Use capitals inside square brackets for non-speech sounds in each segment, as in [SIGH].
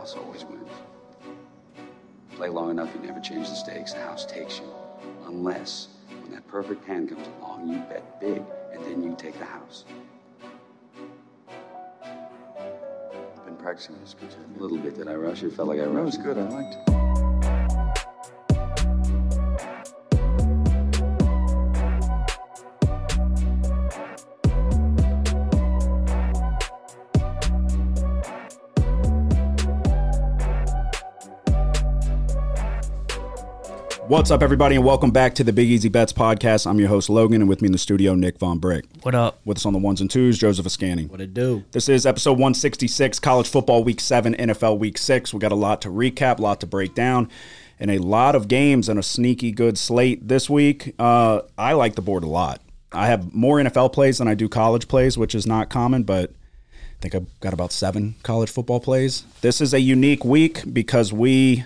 house always wins. Play long enough, you never change the stakes. The house takes you. Unless, when that perfect hand comes along, you bet big, and then you take the house. I've been practicing this a little bit. Did I rush it? Felt like I rushed. That was good. I liked it. What's up, everybody, and welcome back to the Big Easy Bets podcast. I'm your host, Logan, and with me in the studio, Nick Von Brick. What up? With us on the ones and twos, Joseph Ascanning. What it do? This is episode 166, college football week seven, NFL week six. We got a lot to recap, a lot to break down, and a lot of games and a sneaky good slate this week. Uh, I like the board a lot. I have more NFL plays than I do college plays, which is not common, but I think I've got about seven college football plays. This is a unique week because we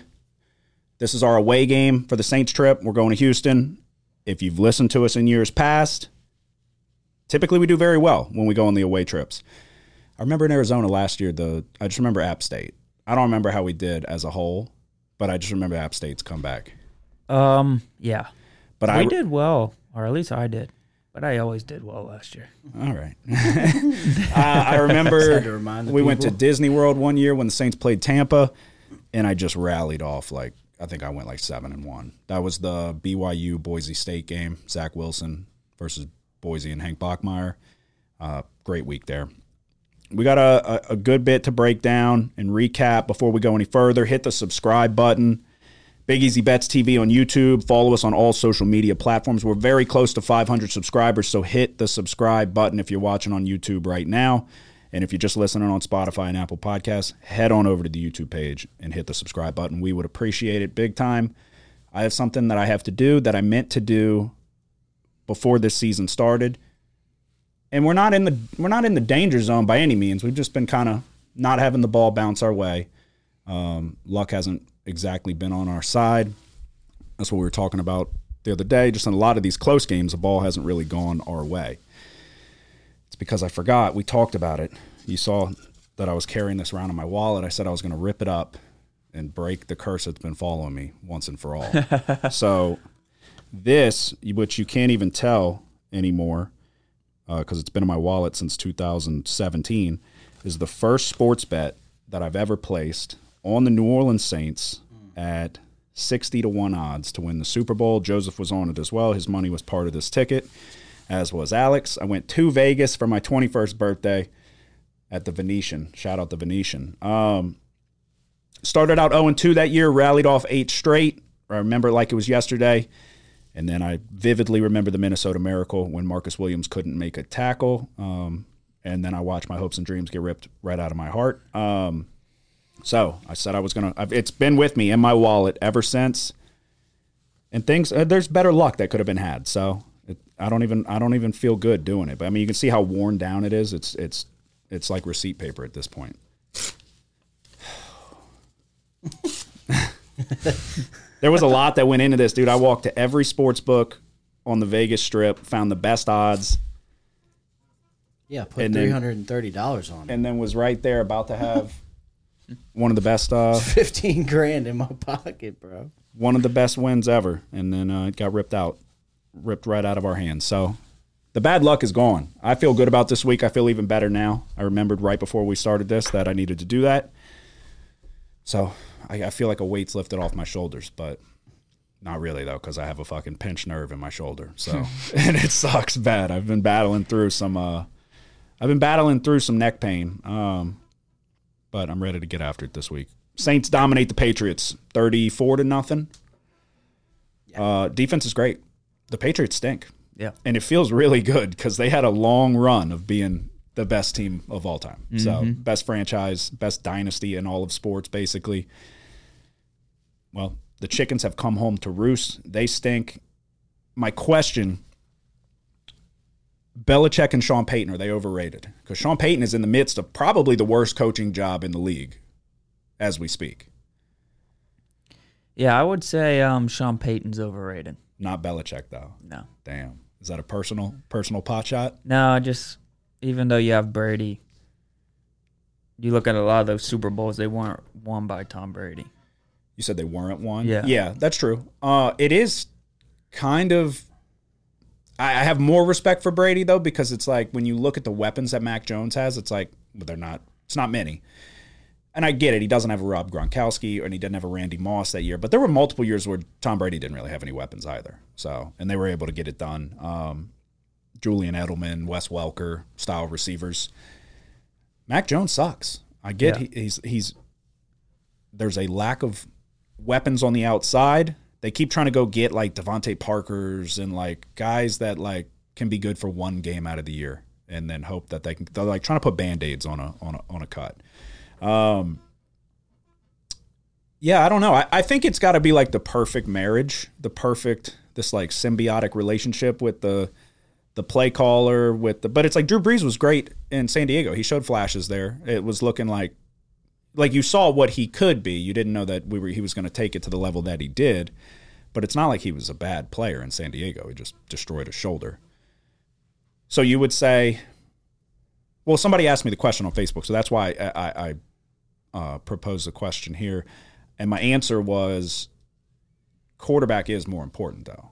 this is our away game for the Saints trip. We're going to Houston. If you've listened to us in years past, typically we do very well when we go on the away trips. I remember in Arizona last year, the I just remember App State. I don't remember how we did as a whole, but I just remember App State's comeback. Um, yeah, But we I did well, or at least I did. But I always did well last year. All right. [LAUGHS] uh, I remember Had to remind we went to. Disney World one year when the Saints played Tampa, and I just rallied off like I think I went like seven and one. That was the BYU Boise State game. Zach Wilson versus Boise and Hank Bachmeier. Uh, great week there. We got a, a, a good bit to break down and recap before we go any further. Hit the subscribe button. Big Easy Bets TV on YouTube. Follow us on all social media platforms. We're very close to 500 subscribers, so hit the subscribe button if you're watching on YouTube right now. And if you're just listening on Spotify and Apple Podcasts, head on over to the YouTube page and hit the subscribe button. We would appreciate it big time. I have something that I have to do that I meant to do before this season started. And we're not in the we're not in the danger zone by any means. We've just been kind of not having the ball bounce our way. Um, luck hasn't exactly been on our side. That's what we were talking about the other day. Just in a lot of these close games, the ball hasn't really gone our way. It's because I forgot. We talked about it. You saw that I was carrying this around in my wallet. I said I was going to rip it up and break the curse that's been following me once and for all. [LAUGHS] so, this, which you can't even tell anymore uh, because it's been in my wallet since 2017, is the first sports bet that I've ever placed on the New Orleans Saints at 60 to 1 odds to win the Super Bowl. Joseph was on it as well. His money was part of this ticket, as was Alex. I went to Vegas for my 21st birthday at the Venetian. Shout out the Venetian. Um, started out 0 2 that year, rallied off eight straight. I remember like it was yesterday. And then I vividly remember the Minnesota Miracle when Marcus Williams couldn't make a tackle. Um, and then I watched my hopes and dreams get ripped right out of my heart. Um, so I said I was gonna. It's been with me in my wallet ever since. And things, uh, there's better luck that could have been had. So I don't even, I don't even feel good doing it. But I mean, you can see how worn down it is. It's, it's, it's like receipt paper at this point. there was a lot that went into this, dude. I walked to every sports book on the Vegas Strip, found the best odds, Yeah, put three hundred and thirty dollars on it. and then was right there about to have one of the best, uh, [LAUGHS] Fifteen grand in my pocket, bro. one of the best wins ever, and then uh, it got ripped out, ripped right out of our hands. So the bad luck is gone. I feel good about this week. I feel even better now. I remembered right before we started this that I needed to do that. So I, I feel like a weight's lifted off my shoulders, but not really though, because I have a fucking pinched nerve in my shoulder. So [LAUGHS] and it sucks bad. I've been battling through some. Uh, I've been battling through some neck pain. Um, but I'm ready to get after it this week. Saints dominate the Patriots 34 to nothing. Uh, defense is great. The Patriots stink. Yeah. And it feels really good because they had a long run of being the best team of all time. So, best franchise, best dynasty in all of sports, basically. Well, the chickens have come home to roost. They stink. My question Belichick and Sean Payton, are they overrated? Because Sean Payton is in the midst of probably the worst coaching job in the league as we speak. Yeah, I would say um, Sean Payton's overrated. Not Belichick, though. No. Damn. Is that a personal personal pot shot? No, just even though you have Brady, you look at a lot of those Super Bowls, they weren't won by Tom Brady. You said they weren't won? Yeah. yeah, that's true. Uh, it is kind of. I, I have more respect for Brady though because it's like when you look at the weapons that Mac Jones has, it's like well, they're not. It's not many. And I get it. He doesn't have a Rob Gronkowski, and he didn't have a Randy Moss that year. But there were multiple years where Tom Brady didn't really have any weapons either. So, and they were able to get it done. Um, Julian Edelman, Wes Welker style receivers. Mac Jones sucks. I get Yeah. he, he's he's there's a lack of weapons on the outside. They keep trying to go get like DeVante Parkers and like guys that like can be good for one game out of the year and then hope that they can they're like trying to put band-aids on a on a on a cut. Um yeah, I don't know. I, I think it's gotta be like the perfect marriage, the perfect this like symbiotic relationship with the the play caller with the but it's like Drew Brees was great in San Diego. He showed flashes there. It was looking like like you saw what he could be. You didn't know that we were he was going to take it to the level that he did. But it's not like he was a bad player in San Diego. He just destroyed his shoulder. So you would say, well, somebody asked me the question on Facebook, so that's why I, I, I uh, proposed the question here, and my answer was, quarterback is more important though.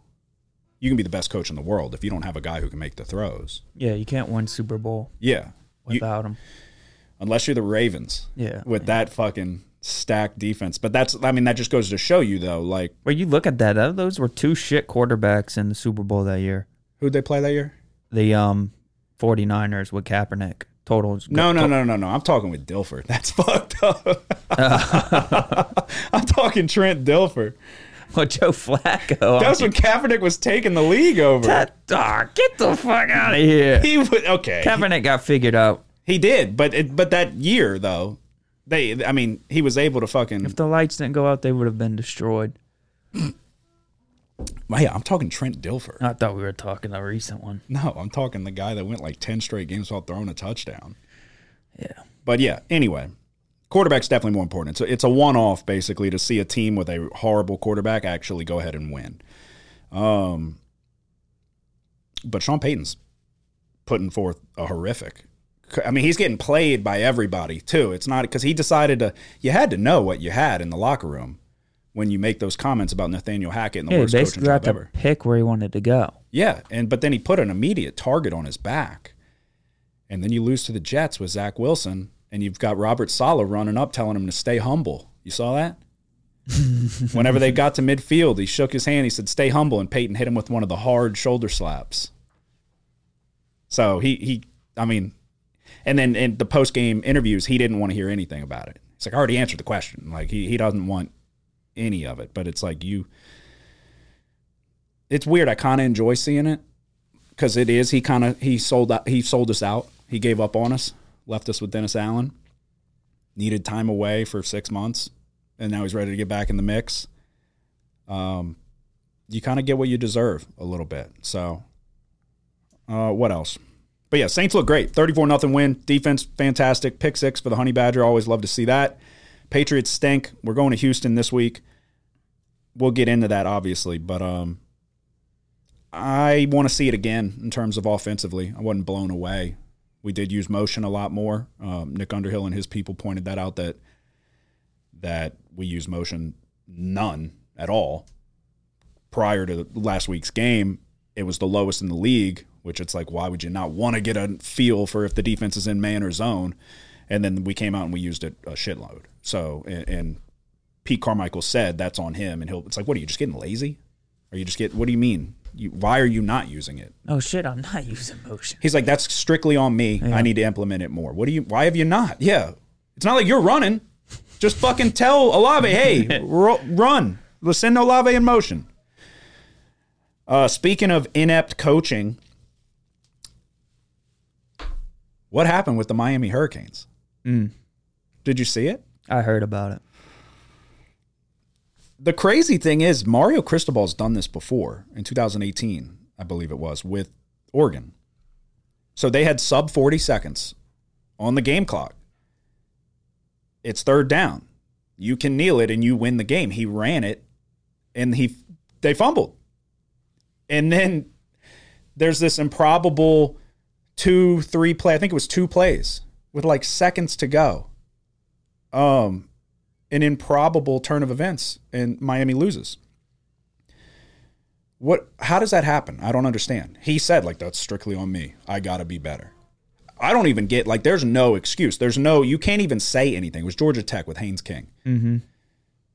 You can be the best coach in the world if you don't have a guy who can make the throws. Yeah, you can't win Super Bowl Yeah, You- without him. unless you're the Ravens. Yeah. with that fucking stacked defense. But that's, I mean, that just goes to show you though, like Where you look at that, those were two shit quarterbacks in the Super Bowl that year. who'd they play that year? The um 49ers with Kaepernick. Totals. No, no, no, no, no. I'm talking with Dilfer. [LAUGHS] That's fucked up. [LAUGHS] I'm talking Trent Dilfer. Well, Joe Flacco. That's when Kaepernick was taking the league over. that. ah, get the fuck out of here. he would okay. Kaepernick got figured out. He did, but it, but that year though, they I mean, he was able to fucking. If the lights didn't go out, they would have been destroyed. [CLEARS THROAT] yeah, I'm talking Trent Dilfer. I thought we were talking the recent one. No, I'm talking the guy that went like ten straight games without throwing a touchdown. Yeah. But yeah, anyway, quarterback's definitely more important. So it's a one off basically to see a team with a horrible quarterback actually go ahead and win. Um, but Sean Payton's putting forth a horrific. I mean, he's getting played by everybody too. It's not because he decided to. You had to know what you had in the locker room when you make those comments about Nathaniel Hackett and the Yeah, worst coaching basically got job to ever. pick where he wanted to go. Yeah, and but then he put an immediate target on his back, and then you lose to the Jets with Zach Wilson, and you've got Robert Saleh running up telling him to stay humble. You saw that? [LAUGHS] Whenever they got to midfield, he shook his hand. He said, "Stay humble," and Payton hit him with one of the hard shoulder slaps. So he he, I mean, and then in the post game interviews, he didn't want to hear anything about it. It's like I already answered the question. Like he he doesn't want any of it. But it's like you it's weird. I kind of enjoy seeing it because it is. He kind of he sold out. He sold us out. He gave up on us, left us with Dennis Allen. Needed time away for six months, and now he's ready to get back in the mix. Um, you kind of get what you deserve a little bit. So, uh, what else? But yeah, Saints look great. Thirty-four nothing win. Defense fantastic. Pick six for the Honey Badger. Always love to see that. Patriots stink. We're going to Houston this week. We'll get into that obviously, but um, I want to see it again in terms of offensively. I wasn't blown away. We did use motion a lot more. Um, Nick Underhill and his people pointed that out that that we use motion none at all. Prior to last week's game, it was the lowest in the league. Which it's like, why would you not want to get a feel for if the defense is in man or zone? And then we came out and we used it a shitload. So and, and Pete Carmichael said that's on him, and he'll. It's like, what are you just getting lazy? Are you just get? What do you mean? You, why are you not using it? Oh shit, I'm not [LAUGHS] using motion. He's like, that's strictly on me. I need to implement it more. What do you? Why have you not? Yeah, it's not like you're running. Just fucking tell Olave, [LAUGHS] hey, ro- run. Let's send Olave in motion. Uh, speaking of inept coaching, what happened with the Miami Hurricanes? Did you see it? I heard about it. the crazy thing is Mario Cristobal's done this before in 2018, I believe it was, with Oregon. So they had sub 40 seconds on the game clock. It's third down. You can kneel it and you win the game. He ran it and he they fumbled. And then there's this improbable two, three play. I think it was two plays with like seconds to go. Um an improbable turn of events and Miami loses. What how does that happen? I don't understand. He said like that's strictly on me. I got to be better. I don't even get like there's no excuse. There's no you can't even say anything. It was Georgia Tech with Haynes King. Mm-hmm.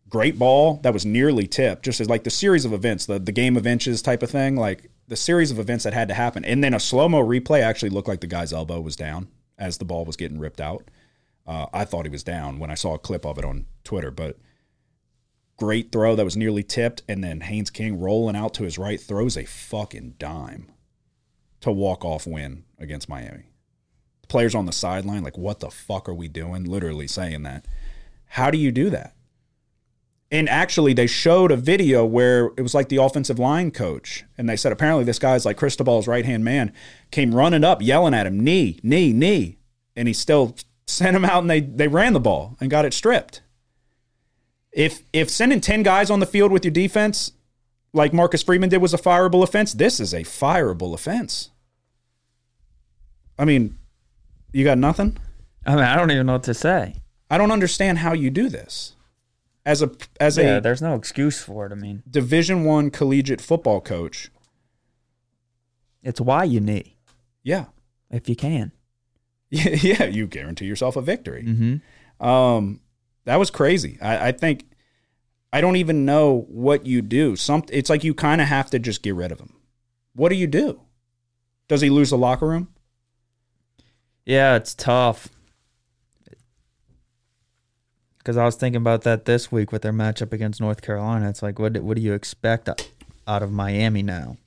Great ball that was nearly tipped. Just as like the series of events, the the game of inches type of thing. Like the series of events that had to happen, and then a slow mo replay actually looked like the guy's elbow was down as the ball was getting ripped out. Uh, I thought he was down when I saw a clip of it on Twitter, but great throw that was nearly tipped, and then Haynes King rolling out to his right throws a fucking dime to walk off win against Miami. The players on the sideline, like, what the fuck are we doing? Literally saying that. How do you do that? And actually, they showed a video where it was like the offensive line coach, and they said apparently this guy's like Cristobal's right hand man came running up, yelling at him, knee, knee, knee, and he still sent them out, and they they ran the ball and got it stripped. If if sending ten guys on the field with your defense, like Marcus Freeman did, was a fireable offense, this is a fireable offense. I mean, you got nothing. I mean, I don't even know what to say. I don't understand how you do this as a as Yeah, a there's no excuse for it. I mean, Division One collegiate football coach. it's why you need Yeah, if you can. [LAUGHS] yeah. You guarantee yourself a victory. Mm-hmm. Um, that was crazy. I, I think I don't even know what you do. Some it's like you kind of have to just get rid of him. What do you do? Does he lose the locker room? Yeah, it's tough. Because I was thinking about that this week with their matchup against North Carolina. It's like, what what do you expect out of Miami now,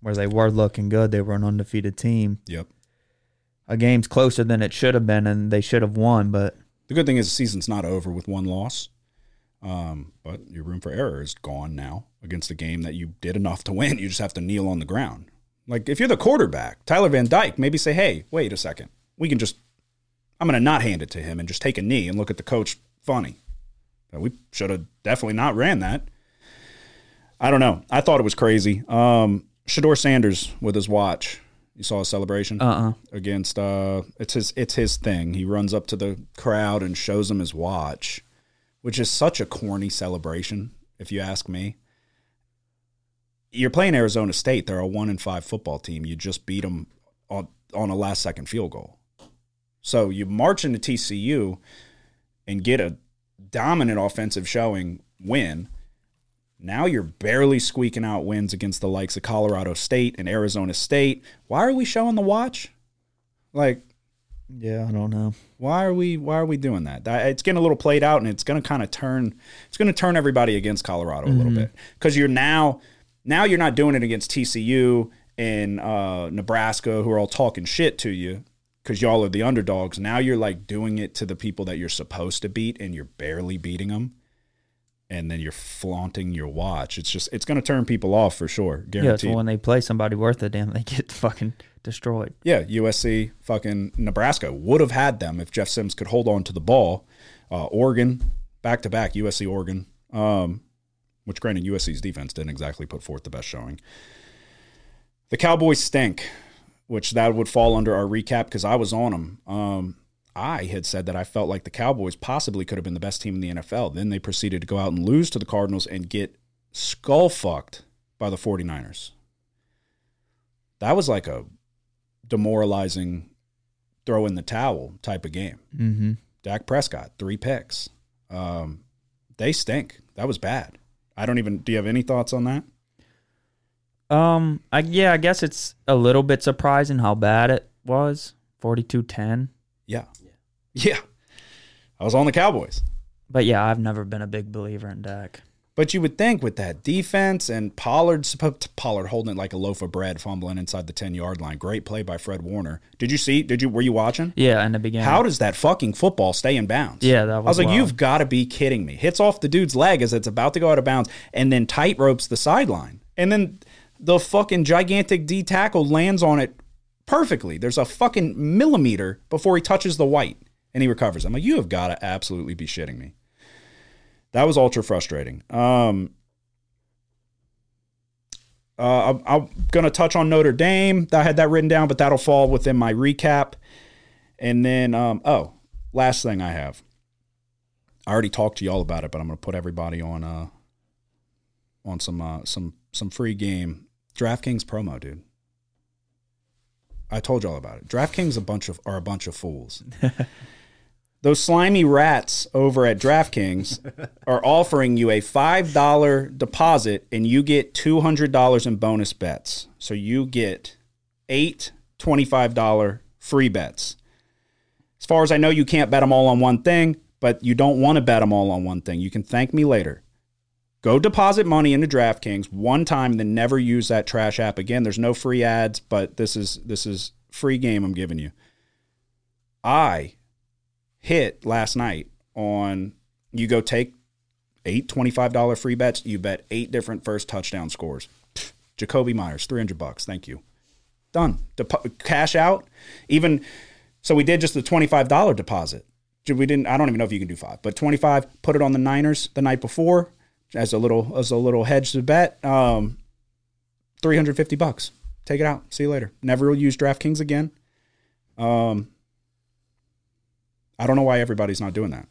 where they were looking good? They were an undefeated team. Yep. A game's closer than it should have been, and they should have won. But The good thing is the season's not over with one loss. Um, but your room for error is gone now against a game that you did enough to win. You just have to kneel on the ground. Like if you're the quarterback, Tyler Van Dyke, maybe say, "Hey, wait a second. We can just I'm going to not hand it to him and just take a knee and look at the coach funny." We should have definitely not ran that. I don't know. I thought it was crazy. Um, Shedeur Sanders with his watch. You saw a celebration uh uh against uh it's his it's his thing. He runs up to the crowd and shows them his watch, which is such a corny celebration if you ask me. You're playing Arizona State. They're a 1 and 5 football team. You just beat them on on a last second field goal. So you march into TCU and get a dominant offensive showing, win. Now you're barely squeaking out wins against the likes of Colorado State and Arizona State. Why are we showing the watch? Like, yeah, I don't know. why are we why are we doing that? It's getting a little played out, and it's going to kind of turn it's going to turn everybody against Colorado a little bit because you're now now you're not doing it against TCU and uh, Nebraska who are all talking shit to you because y'all are the underdogs. Now you're like doing it to the people that you're supposed to beat, and you're barely beating them. And then you're flaunting your watch. It's just it's going to turn people off for sure, Yeah, so when they play somebody worth it, damn, they get [LAUGHS] fucking destroyed. Yeah, USC, fucking Nebraska would have had them if Jeff Sims could hold on to the ball. Uh, Oregon, back to back, USC, Oregon. Um, which, granted, USC's defense didn't exactly put forth the best showing. The Cowboys stink, which that would fall under our recap because I was on them. Um, I had said that I felt like the Cowboys possibly could have been the best team in the NFL. Then they proceeded to go out and lose to the Cardinals and get skull fucked by the 49ers. That was like a demoralizing throw in the towel type of game. Mm-hmm. Dak Prescott, three picks. Um, they stink. That was bad. I don't even. Do you have any thoughts on that? Um, I yeah, I guess it's a little bit surprising how bad it was. 42-10. Yeah, yeah. I was on the Cowboys, But yeah, I've never been a big believer in Dak. but you would think with that defense and Pollard, Pollard holding it like a loaf of bread, fumbling inside the ten yard line. Great play by Fred Warner. Did you see? Did you? Were you watching? Yeah, in the beginning. How does that fucking football stay in bounds? Yeah, that was I was was like, wild. you've got to be kidding me. Hits off the dude's leg as it's about to go out of bounds, and then tight ropes the sideline, and then the fucking gigantic D tackle lands on it perfectly. There's a fucking millimeter before he touches the white, and he recovers. I'm like, you have got to absolutely be shitting me. That was ultra frustrating. Um, uh, I'm, I'm going to touch on Notre Dame. I had that written down, but that'll fall within my recap. And then, um, oh, last thing I have. I already talked to y'all about it, but I'm gonna put everybody on uh on some uh some some free game DraftKings promo, dude. I told y'all about it. DraftKings a bunch of are a bunch of fools. [LAUGHS] Those slimy rats over at DraftKings [LAUGHS] are offering you a $5 deposit and you get $200 in bonus bets. So you get eight $25 free bets. As far as I know, you can't bet them all on one thing, but you don't want to bet them all on one thing. You can thank me later. Go deposit money into DraftKings one time, then never use that trash app again. There's no free ads, but this is this is free game I'm giving you. I hit last night on you go take eight $25 free bets, you bet eight different first touchdown scores. Jacoby Myers, 300 bucks. Thank you. Done. Dep- cash out. Even so we did just the $25 deposit. We didn't I don't even know if you can do 5, but 25 put it on the Niners the night before as a little as a little hedge to bet. Um 350 bucks. Take it out. See you later. Never use DraftKings again. Um I don't know why everybody's not doing that.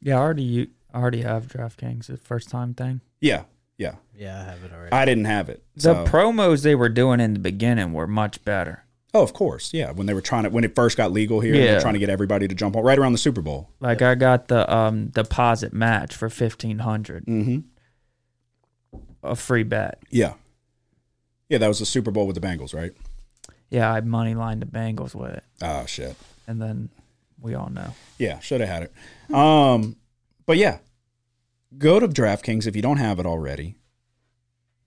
Yeah, I already u- I already have DraftKings. The first time thing. Yeah, yeah. Yeah, I have it already. I didn't have it. The So, promos they were doing in the beginning were much better. oh, of course, yeah. When they were trying to, when it first got legal here, they Yeah. were trying to get everybody to jump on right around the Super Bowl. Like I got the um deposit match for fifteen hundred, Mm-hmm. a free bet. Yeah, yeah. That was the Super Bowl with the Bengals, right? Yeah, I money lined the Bengals with it, Oh shit. and then we all know. Yeah, should have had it. Um, but yeah, go to DraftKings if you don't have it already.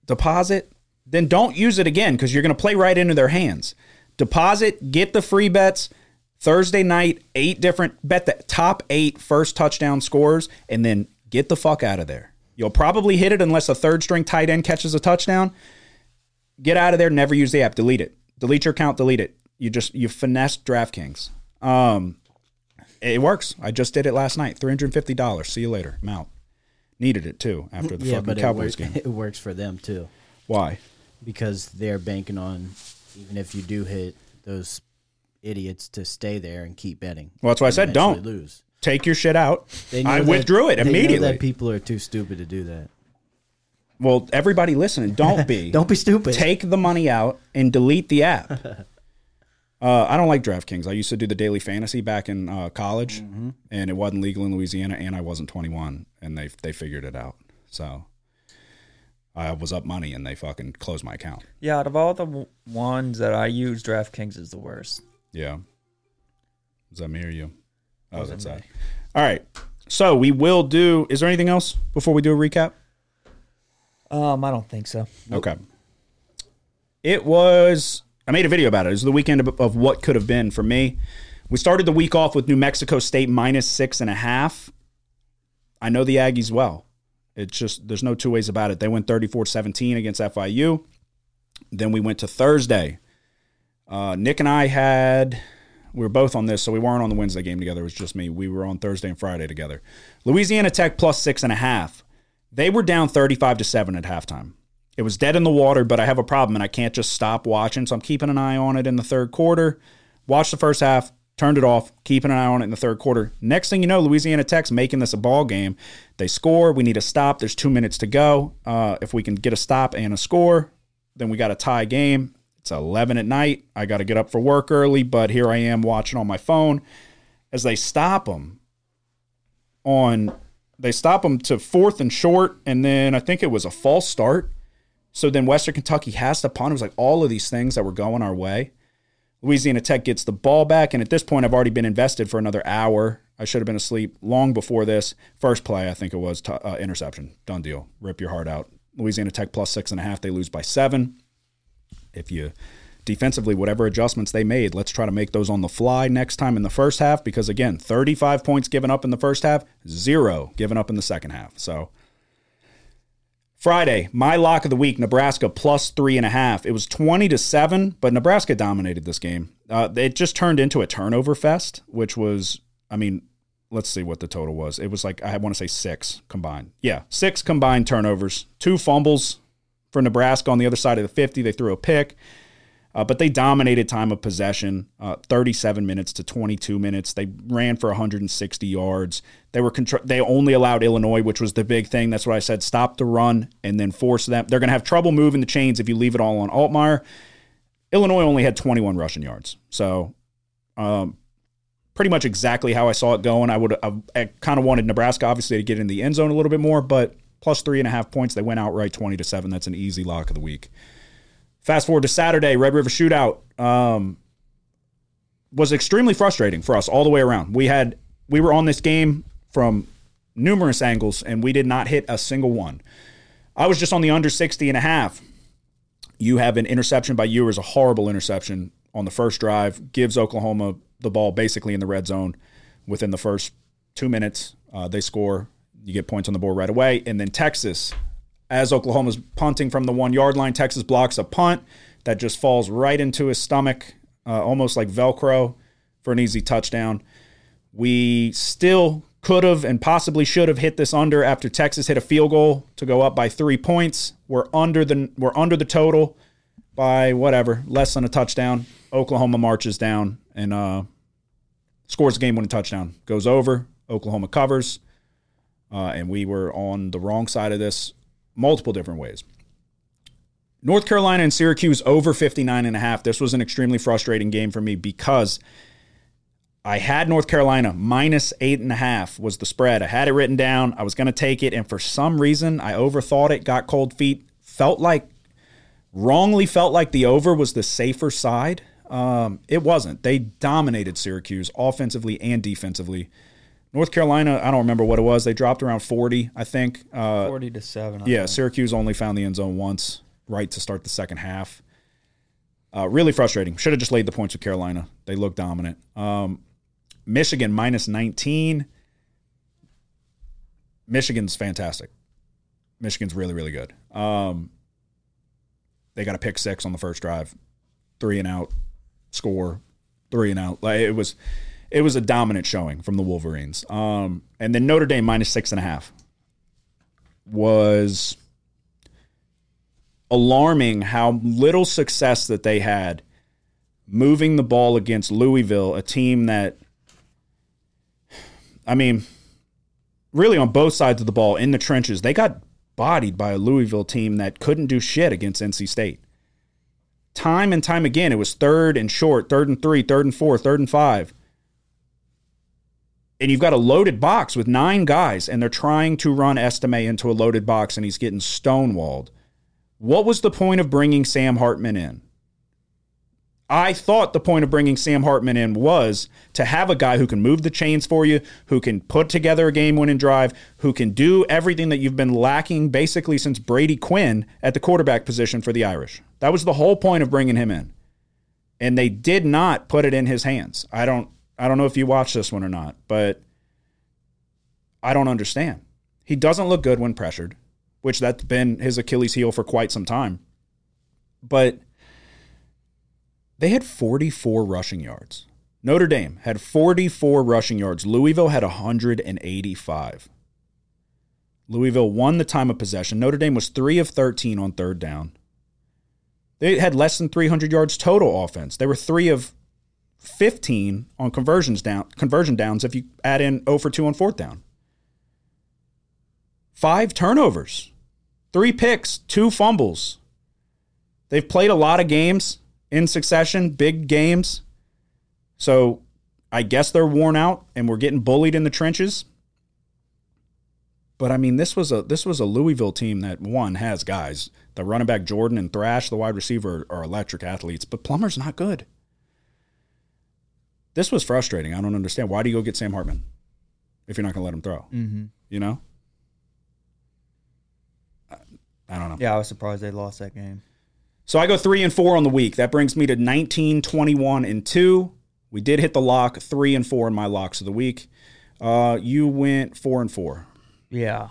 Deposit, then don't use it again because you're going to play right into their hands. Deposit, get the free bets. Thursday night, eight different bet the top eight first touchdown scores, and then get the fuck out of there. You'll probably hit it unless a third string tight end catches a touchdown. Get out of there. Never use the app. Delete it. Delete your account. Delete it. You just you finessed DraftKings. Um, it works. I just did it last night. Three hundred fifty dollars. See you later. I'm out. Needed it too after the yeah, fucking but it, Cowboys game. [LAUGHS] it works for them too Why? because they're banking on even if you do hit those idiots to stay there and keep betting. Well, that's why I said don't. lose. Take your shit out. I that- withdrew it immediately. that people are too stupid to do that. Well, everybody listening, don't be. [LAUGHS] Don't be stupid. Take the money out and delete the app. [LAUGHS] Uh, I don't like DraftKings. I used to do the daily fantasy back in uh, college, Mm-hmm. and it wasn't legal in Louisiana, and I wasn't 21, and they they figured it out. So I was up money, and they fucking closed my account. Yeah, out of all the w- ones that I use, DraftKings is the worst. Yeah. Is that me or you? Oh, that's that. All right. So we will do. Is there anything else before we do a recap? Um, I don't think so. Okay. It was. I made a video about it. It was the weekend of, of what could have been for me. We started the week off with New Mexico State minus six and a half. I know the Aggies well. It's just, there's no two ways about it. They went 34 17 against FIU. Then we went to Thursday. Uh, Nick and I had, we were both on this, so we weren't on the Wednesday game together. It was just me. We were on Thursday and Friday together. Louisiana Tech plus six and a half. They were down 35 to 7 at halftime. It was dead in the water, but I have a problem and I can't just stop watching. So I'm keeping an eye on it in the third quarter. Watched the first half, turned it off, keeping an eye on it in the third quarter. Next thing you know, Louisiana Tech's making this a ball game. They score. We need a stop. There's two minutes to go. Uh, if we can get a stop and a score, then we got a tie game. It's 11 at night. I got to get up for work early, but here I am watching on my phone as they stop them on they stop them to fourth and short, and then I think it was a false start. So then Western Kentucky has to punt. It was like all of these things that were going our way. Louisiana Tech gets the ball back, and at this point, I've already been invested for another hour. I should have been asleep long before this. First play, I think it was t- uh, interception. Done deal. Rip your heart out. Louisiana Tech plus six and a half. They lose by seven. If you defensively, whatever adjustments they made, let's try to make those on the fly next time in the first half. Because again, 35 points given up in the first half, zero given up in the second half. So Friday, my lock of the week, Nebraska plus three and a half. It was 20 to seven, but Nebraska dominated this game. Uh, it just turned into a turnover fest, which was, I mean, let's see what the total was. It was like, I want to say six combined. Yeah, six combined turnovers, two fumbles for Nebraska on the other side of the 50. They threw a pick. Uh, but they dominated time of possession, uh, 37 minutes to 22 minutes. They ran for 160 yards. They were contr- they only allowed Illinois, which was the big thing. That's what I said: stop the run and then force them. They're going to have trouble moving the chains if you leave it all on Altmyer. Illinois only had 21 rushing yards, so um, pretty much exactly how I saw it going. I would I, I kind of wanted Nebraska obviously to get in the end zone a little bit more, but plus three and a half points. They went outright 20 to seven. That's an easy lock of the week. Fast forward to Saturday, Red River Shootout um, was extremely frustrating for us all the way around. We had we were on this game from numerous angles and we did not hit a single one. I was just on the under 60 and a half. You have an interception by Ewers, a horrible interception on the first drive, gives Oklahoma the ball basically in the red zone within the first two minutes. Uh, they score, you get points on the board right away. And then Texas, as Oklahoma's punting from the one yard line, Texas blocks a punt that just falls right into his stomach, uh, almost like Velcro for an easy touchdown. We still could have and possibly should have hit this under after Texas hit a field goal to go up by three points. We're under the we're under the total by whatever less than a touchdown. Oklahoma marches down and uh, scores a game winning touchdown. Goes over. Oklahoma covers, uh, and we were on the wrong side of this multiple different ways. North Carolina and Syracuse over 59 and a half. This was an extremely frustrating game for me because I had North Carolina minus eight and a half was the spread. I had it written down. I was going to take it, and for some reason, I overthought it. Got cold feet. Felt like wrongly felt like the over was the safer side. Um, it wasn't. They dominated Syracuse offensively and defensively. North Carolina, I don't remember what it was. They dropped around 40, I think. Uh, 40 to 7. I yeah, think. Syracuse only found the end zone once, right to start the second half. Uh, really frustrating. Should have just laid the points with Carolina. They look dominant. Um, Michigan minus 19. Michigan's fantastic. Michigan's really, really good. Um, they got a pick six on the first drive, three and out, score, three and out. Like it was, it was a dominant showing from the Wolverines. Um, and then Notre Dame minus six and a half was alarming how little success that they had moving the ball against Louisville, a team that, I mean, really on both sides of the ball in the trenches, they got bodied by a Louisville team that couldn't do shit against NC State. Time and time again, it was third and short, third and three, third and four, third and five. And you've got a loaded box with nine guys, and they're trying to run Estime into a loaded box, and he's getting stonewalled. What was the point of bringing Sam Hartman in? I thought the point of bringing Sam Hartman in was to have a guy who can move the chains for you, who can put together a game winning drive, who can do everything that you've been lacking basically since Brady Quinn at the quarterback position for the Irish. That was the whole point of bringing him in. And they did not put it in his hands. I don't I don't know if you watched this one or not, but I don't understand. He doesn't look good when pressured, which that's been his Achilles heel for quite some time. But they had 44 rushing yards. Notre Dame had 44 rushing yards. Louisville had 185. Louisville won the time of possession. Notre Dame was 3 of 13 on third down. They had less than 300 yards total offense. They were 3 of 15 on conversions down conversion downs if you add in 0 for 2 on fourth down. 5 turnovers. 3 picks, 2 fumbles. They've played a lot of games in succession, big games. So I guess they're worn out and we're getting bullied in the trenches. But I mean, this was a this was a Louisville team that one has guys. The running back Jordan and Thrash, the wide receiver, are electric athletes, but Plummer's not good. This was frustrating. I don't understand. Why do you go get Sam Hartman if you're not going to let him throw? Mm-hmm. You know, I, I don't know. Yeah, I was surprised they lost that game. So I go three and four on the week. That brings me to 19, 21, and two. We did hit the lock, three and four in my locks of the week. Uh, you went four and four. Yeah.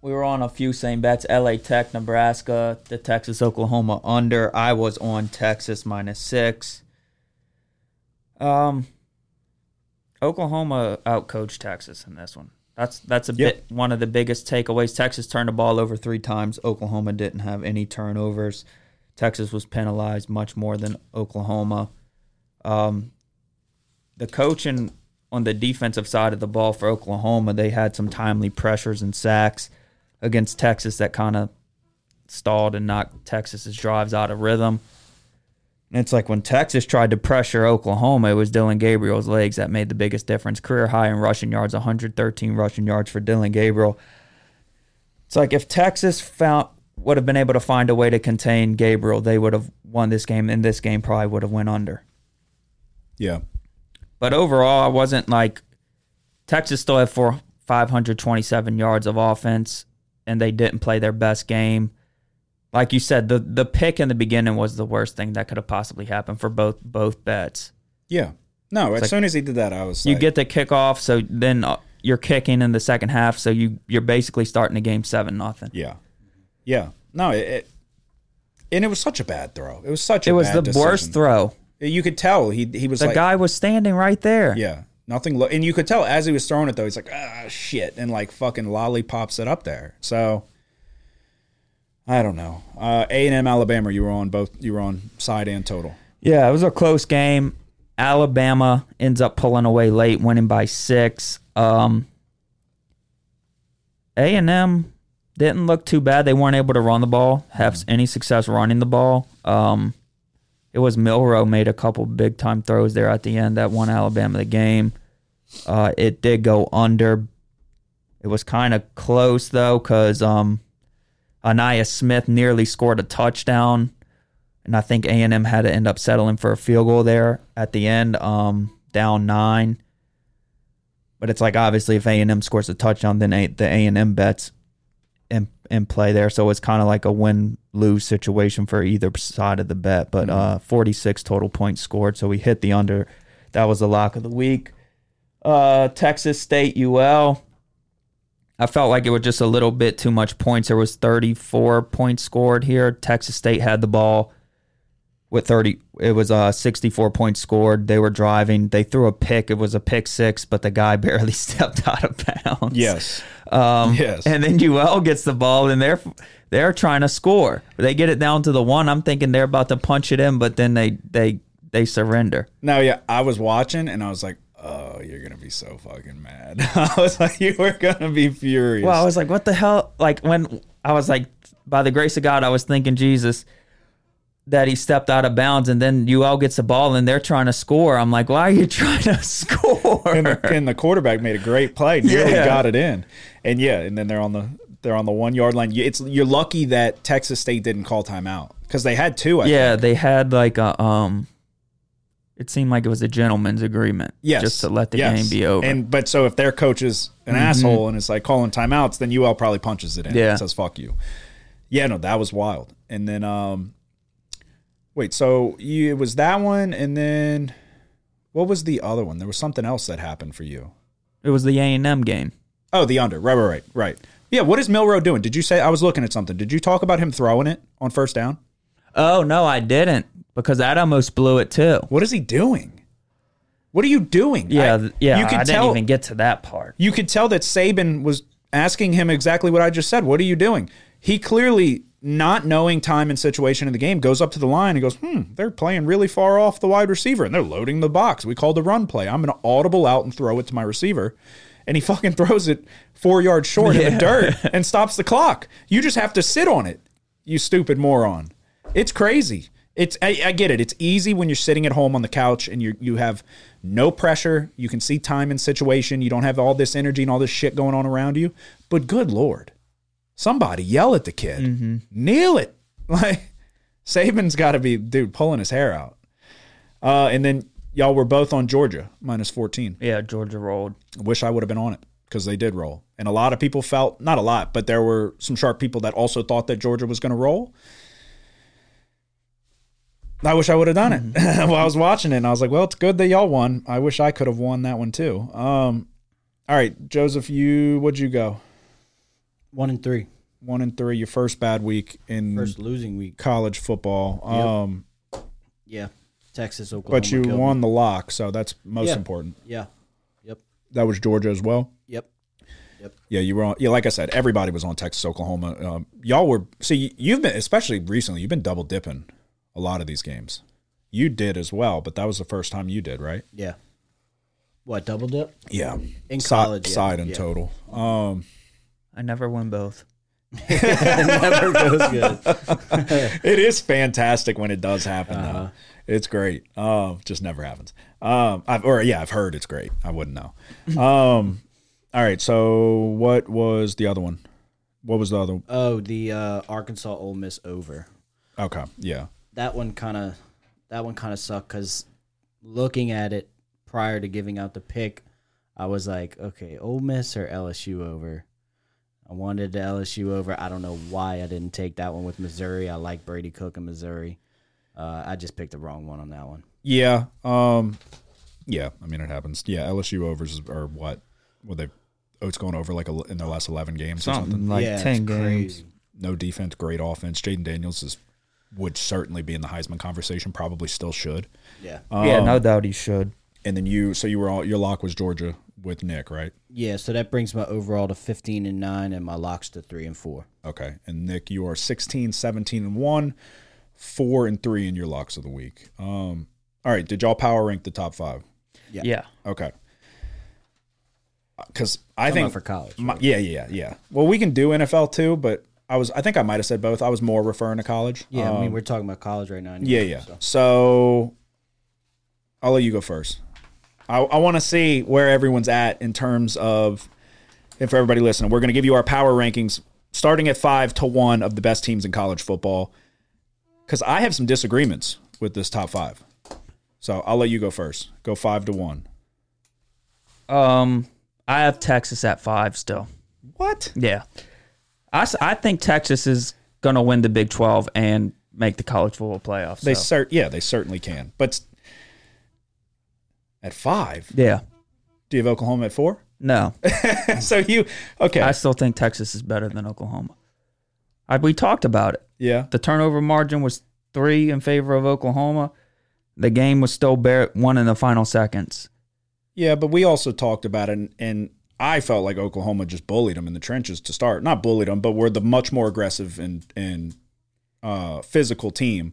We were on a few same bets. LA Tech, Nebraska, the Texas Oklahoma under. I was on Texas minus six. Um Oklahoma outcoached Texas in this one. That's that's a Yep. bit one of the biggest takeaways. Texas turned the ball over three times. Oklahoma didn't have any turnovers. Texas was penalized much more than Oklahoma. Um, the coaching on the defensive side of the ball for Oklahoma, they had some timely pressures and sacks against Texas that kind of stalled and knocked Texas's drives out of rhythm. And it's like when Texas tried to pressure Oklahoma, it was Dillon Gabriel's legs that made the biggest difference. Career high in rushing yards, 113 rushing yards for Dillon Gabriel. It's like if Texas found would have been able to find a way to contain Gabriel, they would have won this game, and this game probably would have went under. Yeah. But overall, I wasn't like Texas still had four 527 yards of offense, and they didn't play their best game. Like you said, the the pick in the beginning was the worst thing that could have possibly happened for both both bets. Yeah. No, as like- soon as he did that, I was You like, get the kickoff, so then uh, you're kicking in the second half, so you you're basically starting the game seven nothing. yeah. Yeah. No, it, it and it was such a bad throw. It was such a It was the worst throw. You could tell he he was The like guy was standing right there. Yeah. Nothing lo- and you could tell as he was throwing it though, he's like, ah shit and like fucking lollipops it up there. So I don't know. Uh A and M Alabama, you were on both you were on side and total. Yeah, it was a close game. Alabama ends up pulling away late, winning by six. Um, A and M didn't look too bad. They weren't able to run the ball, have any success running the ball. Um, it was Milroe made a couple big time throws there at the end that won Alabama the game. Uh, it did go under. It was kind of close though, because um, Ainias Smith nearly scored a touchdown and I think A and M had to end up settling for a field goal there at the end, um, down nine. But it's like obviously if A and M scores a touchdown, then a, the A and M bets in in play there, so it's kind of like a win lose situation for either side of the bet. But uh, forty six total points scored, so we hit the under. That was the lock of the week. Uh, Texas State UL. I felt like it was just a little bit too much points. There was 34 points scored here. Texas State had the ball with 30 it was uh 64 points scored they were driving they threw a pick it was a pick six but the guy [LAUGHS] barely stepped out of bounds Yes. um Yes. and then ul gets the ball and they're they're trying to score they get it down to the one i'm thinking they're about to punch it in but then they they they surrender No, yeah, I was watching and I was like, "Oh, you're gonna be so fucking mad." [LAUGHS] I was like, "You were gonna be furious." well i was like what the hell like when i was like by the grace of god i was thinking jesus that he stepped out of bounds and then ul gets the ball and they're trying to score i'm like why are you [LAUGHS] trying to score and the, and the quarterback made a great play, nearly Yeah. got it in, and yeah, and then they're on the they're on the one yard line. It's you're lucky that Texas State didn't call timeout because they had two. I Yeah, think. they had like a um. It seemed like it was a gentleman's agreement. Yes, just to let the yes. game be over. And but so if their coach is an asshole and it's like calling timeouts, then UL probably punches it in. Yeah. and says fuck you. Yeah, no, that was wild. And then um, wait, so you, it was that one, and then what was the other one? There was something else that happened for you. it was the A and M game. Oh, the under. Right, right, right, right. Yeah, what is Milroe doing? Did you say I was looking at something? Did you talk about him throwing it on first down? Oh no, I didn't because that almost blew it too. What is he doing? What are you doing? Yeah, I- yeah. You could I tell. didn't even get to that part. you could tell that Saban was asking him exactly what I just said. What are you doing? He clearly, not knowing time and situation in the game, goes up to the line and goes, "Hmm, they're playing really far off the wide receiver, and they're loading the box. We called the run play. I'm going to audible out and throw it to my receiver." And he [LAUGHS] fucking throws it four yards short in the dirt [LAUGHS] and stops the clock. You just have to sit on it, you stupid moron. It's crazy. It's I, I get it. It's easy when you're sitting at home on the couch and you you have no pressure. You can see time and situation. You don't have all this energy and all this shit going on around you. But good lord, somebody yell at the kid, kneel it. [LAUGHS] Like Saban's got to be dude pulling his hair out. Uh, and then y'all were both on Georgia minus fourteen. Yeah, Georgia rolled. Wish I would have been on it because they did roll. And a lot of people felt, not a lot, but there were some sharp people that also thought that Georgia was going to roll. I wish I would have done it [LAUGHS] while I was watching it. And I was like, well, it's good that y'all won. I wish I could have won that one too. Um, all right, Joseph, you, what'd you go? One and three. One and three, your first bad week in First losing week. college football. Um, Yeah. Texas, Oklahoma. but you won the lock, so that's most Yeah. important. Yeah. Yep. That was Georgia as well. Yep. Yep. Yeah, you were on. Yeah, like I said, everybody was on Texas Oklahoma. Um, y'all were see. You've been especially recently. You've been double dipping a lot of these games. You did as well, but that was the first time you did, right? Yeah. What double dip? Yeah, In Si- college, yeah. side and Yeah. total. Um, I never win both. [LAUGHS] Never goes good. [LAUGHS] it is fantastic when it does happen. Uh-huh. Though it's great. Um, just never happens. Um, I've, or yeah, I've heard it's great. I wouldn't know. Um, [LAUGHS] all right. So what was the other one? What was the other? Oh, the uh, Arkansas Ole Miss over. Okay, yeah, That one kind of that one kind of sucked because looking at it prior to giving out the pick, I was like, okay, Ole Miss or LSU over. I wanted the LSU over. I don't know why I didn't take that one with Missouri. I like Brady Cook in Missouri. Uh, I just picked the wrong one on that one. yeah, um, yeah. I mean, it happens. Yeah, LSU overs are what? Were they? Oh, it's going over like a, in their last eleven games or something. Something like yeah, ten it's games. crazy. No defense, great offense. Jayden Daniels is would certainly be in the Heisman conversation. Probably still should. Yeah, yeah, Um, no doubt he should. And then you, so you were all your lock was Georgia with Nick, right? yeah. So that brings my overall to fifteen and nine, and my locks to three and four. Okay. And Nick, you are 16, 17 and 1, 4 and 3 in your locks of the week. Um all right, did y'all power rank the top 5? Yeah. Yeah. Okay. Cuz I Talking think for college, my- yeah, yeah, yeah. Well, we can do NFL too, but I was I think I might have said both. I was more referring to college. Yeah, I Um, mean we're talking about college right now. anyway, Yeah, yeah. so. So I'll let you go first. I, I want to see where everyone's at in terms of, and for everybody listening, we're going to give you our power rankings starting at five to one of the best teams in college football. Because I have some disagreements with this top five. So I'll let you go first. Go five to one. Um, I have Texas at five still. What? Yeah, I, I think Texas is gonna win the Big Twelve and make the college football playoffs. They so. cert yeah, they certainly can. But at five, yeah, do you have Oklahoma at four? no, [LAUGHS] so you okay? I still think Texas is better than Oklahoma. I, we talked about it. yeah. The turnover margin was three in favor of Oklahoma. The game was still bare one in the final seconds. Yeah, but we also talked about it, and, and I felt like Oklahoma just bullied them in the trenches to start. Not bullied them, but were the much more aggressive and and uh, physical team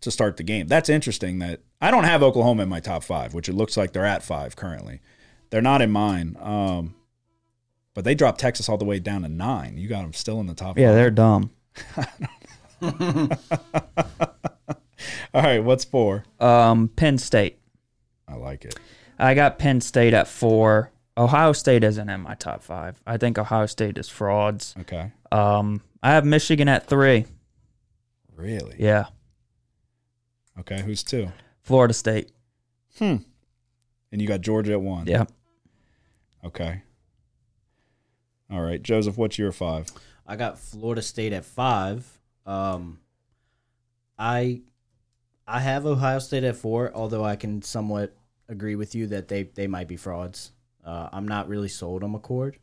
to start the game. That's interesting. That I don't have Oklahoma in my top five, which it looks like they're at five currently. They're not in mine, um, but they dropped Texas all the way down to nine. You got them still in the top. Yeah, five. they're dumb. [LAUGHS] all right. What's four? Um, Penn State. I like it. I got Penn State at four. Ohio State isn't in my top five. I think Ohio State is frauds. Okay. Um, I have Michigan at three. Really? Yeah, Okay. Who's two? Florida State. Hmm. And you got Georgia at one. Yeah, Okay. All right, Joseph, what's your five? I got Florida State at five. Um, I I have Ohio State at four, although I can somewhat agree with you that they they might be frauds. Uh, I'm not really sold on McCord,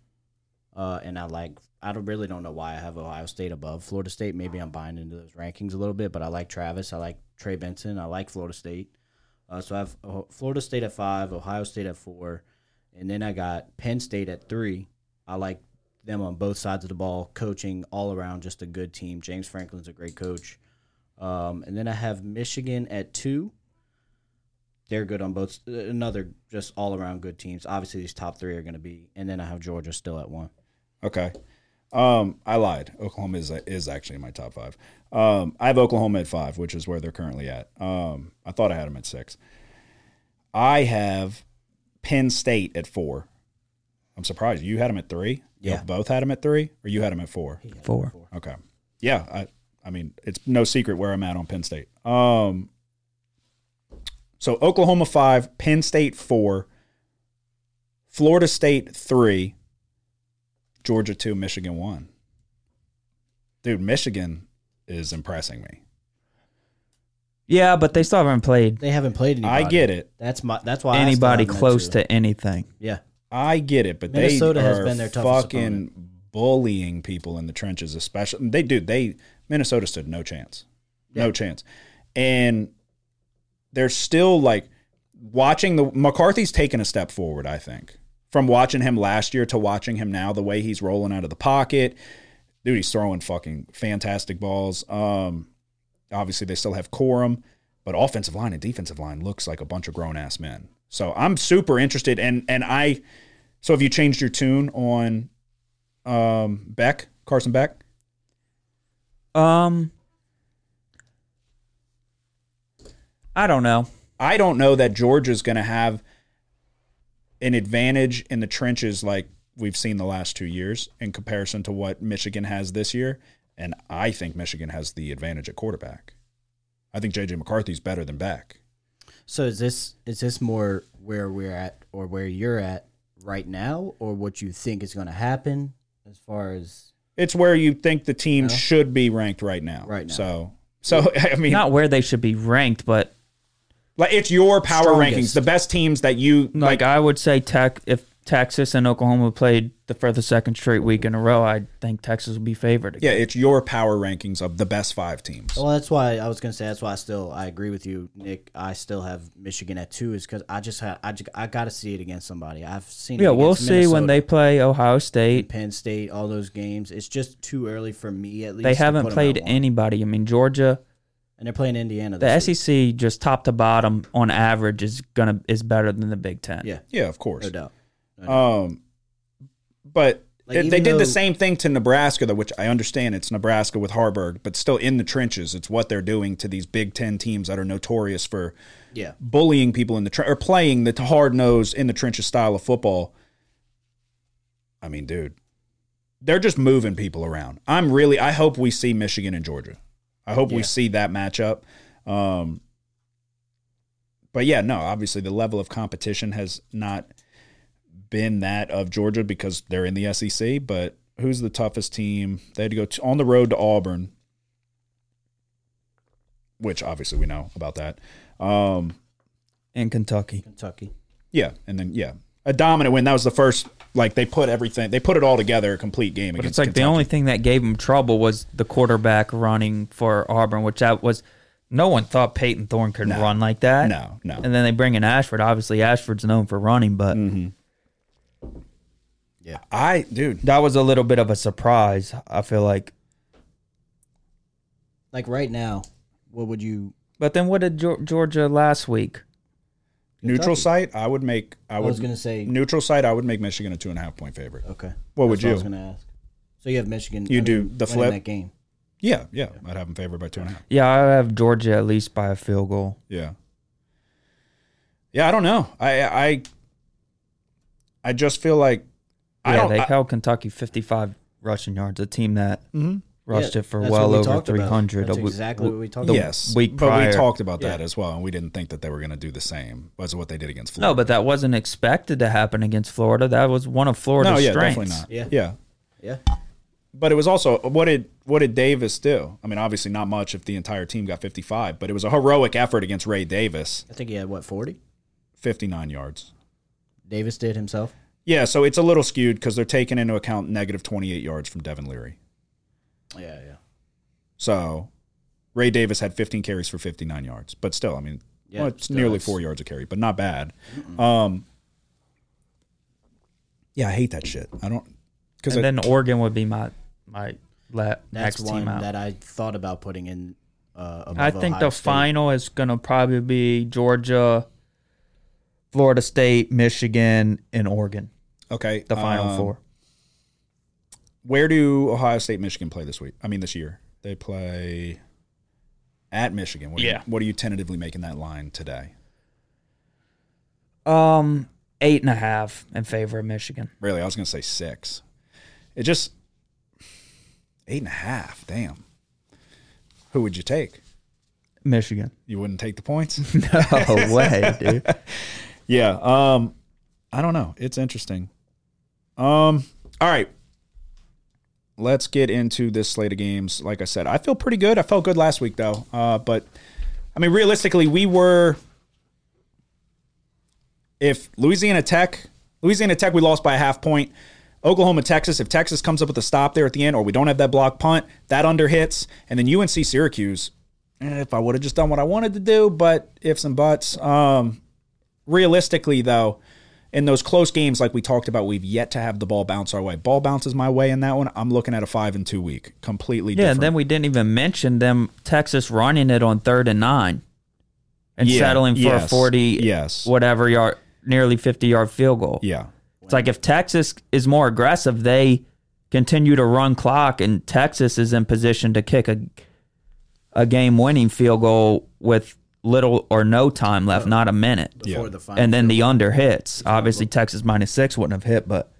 uh, and I like I don't really don't know why I have Ohio State above Florida State. Maybe I'm buying into those rankings a little bit, but I like Travis. I like Trey Benson. I like Florida State. Uh, so I have Florida State at five, Ohio State at four, and then I got Penn State at three. I like them on both sides of the ball, coaching all around, just a good team. James Franklin's a great coach. Um, and then I have Michigan at two. They're good on both. Another just all around good teams. Obviously, these top three are going to be. And then I have Georgia still at one. Okay. Um, I lied. Oklahoma is is actually in my top five. Um, I have Oklahoma at five, which is where they're currently at. Um, I thought I had them at six. I have Penn State at four. I'm surprised you had them at three. You Yeah. both had them at three, or you had them at four. four. Okay. Yeah, I I mean, it's no secret where I'm at on Penn State. Um so Oklahoma 5, Penn State 4, Florida State 3, Georgia 2, Michigan 1. Dude, Michigan is impressing me. Yeah, but they still haven't played They haven't played anybody. I get it. That's my. That's why I still anybody have them close two. to anything. Yeah, I get it, but Minnesota they has are been their toughest fucking bullying people in the trenches, especially they do. They Minnesota stood no chance, no chance, and they're still like watching the McCarthy's taken a step forward. I think from watching him last year to watching him now, the way he's rolling out of the pocket, dude, he's throwing fucking fantastic balls. Um, obviously they still have Corum, but offensive line and defensive line looks like a bunch of grown ass men. So I'm super interested, and and I. So have you changed your tune on um, Beck, Carson Beck? Um, I don't know. I don't know that Georgia's going to have an advantage in the trenches like we've seen the last two years in comparison to what Michigan has this year. And I think Michigan has the advantage at quarterback. I think JJ McCarthy's better than Beck. So is this is this more where we're at or where you're at right now, or what you think is going to happen as far as It's where you think the team No. should be ranked right now. Right now. So, so [LAUGHS] I mean, Not where they should be ranked, but like it's your power Strongest. rankings, the best teams that you like, like. I would say Tech if Texas and Oklahoma played the for the second straight week in a row, I think Texas would be favored. yeah, it's your power rankings of the best five teams. Well, that's why I was gonna say. That's why I still I agree with you, Nick. I still have Michigan at two, is because I just ha I just, I got to see it against somebody. I've seen. it Yeah, we'll against see when they play Ohio State. Penn State, all those games. It's just too early for me at least. They haven't played anybody. I mean, Georgia, and they're playing Indiana. the week. SEC, just top to bottom on average, is gonna is better than the Big Ten. Yeah, Yeah, of course. no doubt. No doubt. Um, but Like, it- they did though- the same thing to Nebraska, though, which I understand it's Nebraska with Haarberg, but still in the trenches, it's what they're doing to these Big Ten teams that are notorious for yeah, bullying people in the tre- or playing the hard nosed in the trenches style of football. I mean, dude, they're just moving people around. I'm really, I hope we see Michigan and Georgia. I hope we see that matchup. Um, but yeah, no, obviously the level of competition has not been that of Georgia because they're in the SEC. But who's the toughest team? They had to go to, on the road to Auburn, which obviously we know about that. Um, in Kentucky. Kentucky. yeah, and then yeah, a dominant win. That was the first. Like they put everything, they put it all together, a complete game. But against it's like the only thing that gave them trouble was the quarterback running for Auburn, which that was no one thought Payton Thorne could No. run like that. No, no. And then they bring in Ashford. Obviously, Ashford's known for running, but Mm-hmm. Yeah, I dude, that was a little bit of a surprise. I feel like. like right now, what would you? But then what did Georgia last week? Neutral site. I would make. I I would was gonna say neutral site. I would make Michigan a two and a half point favorite. okay. What would That's I was you? gonna ask. So you have Michigan. You I do mean, the winning flip? that game. Yeah, yeah, I'd have them favored by two and a half. Yeah, I have Georgia at least by a field goal. Yeah. Yeah, I don't know. I I I just feel like I yeah, don't. they I- held Kentucky 55 rushing yards, a team that Mhm. Rushed Yeah, it for well we over 300. That's A w- exactly what we talked about. yes, week but prior. we talked about that Yeah. as well, and we didn't think that they were going to do the same. Was what they did against Florida? No, but that wasn't expected to happen against Florida. That was one of Florida's no, yeah, strengths. definitely not. Yeah. yeah. Yeah. But it was also what did what did Davis do? I mean, obviously not much if the entire team got 55, but it was a heroic effort against Ray Davis, I think he had what forty. 59 yards. Davis did himself. Yeah, so it's a little skewed because they're taking into account negative 28 yards from Devin Leary. Yeah, yeah. So Ray Davis had 15 carries for 59 yards, but still, I mean, Yeah, well, it's still, nearly that's- four yards a carry, but not bad. Um, yeah, I hate that shit. I don't because And then Oregon would be my my la- next one team out. that I thought about putting in. Uh, above I think Ohio the State. final is going to probably be Georgia, Florida State, Michigan, and Oregon. okay, The final um, four. Where do Ohio State, Michigan play this week? I mean, this year they play at Michigan. What are Yeah. You, what are you tentatively making that line today? Um, eight and a half in favor of Michigan. Really, I was going to say six. It just eight and a half. Damn. Who would you take? Michigan. You wouldn't take the points? [LAUGHS] No way, dude. [LAUGHS] Yeah. Um, I don't know. It's interesting. Um, all right. Let's get into this slate of games. Like I said, I feel pretty good. I felt good last week though. Uh, but I mean, realistically, we were. If Louisiana Tech, Louisiana Tech, we lost by a half point. Oklahoma, Texas. If Texas comes up with a stop there at the end, or we don't have that block punt, that under hits, and then UNC Syracuse. eh, If I would have just done what I wanted to do, but ifs and buts. Um, realistically though in those close games, like we talked about, we've yet to have the ball bounce our way. Ball bounces my way in that one. I'm looking at a five and two week, completely Yeah, different. and then we didn't even mention them Texas running it on third and nine and Yeah, settling for a 40 yes. whatever yard nearly 50 yard field goal. yeah, It's like if Texas is more aggressive, they continue to run clock and Texas is in position to kick a a game winning field goal with little or no time left, not a minute. before Yeah. the final. And then the under hits. Obviously Texas minus 6 wouldn't have hit, but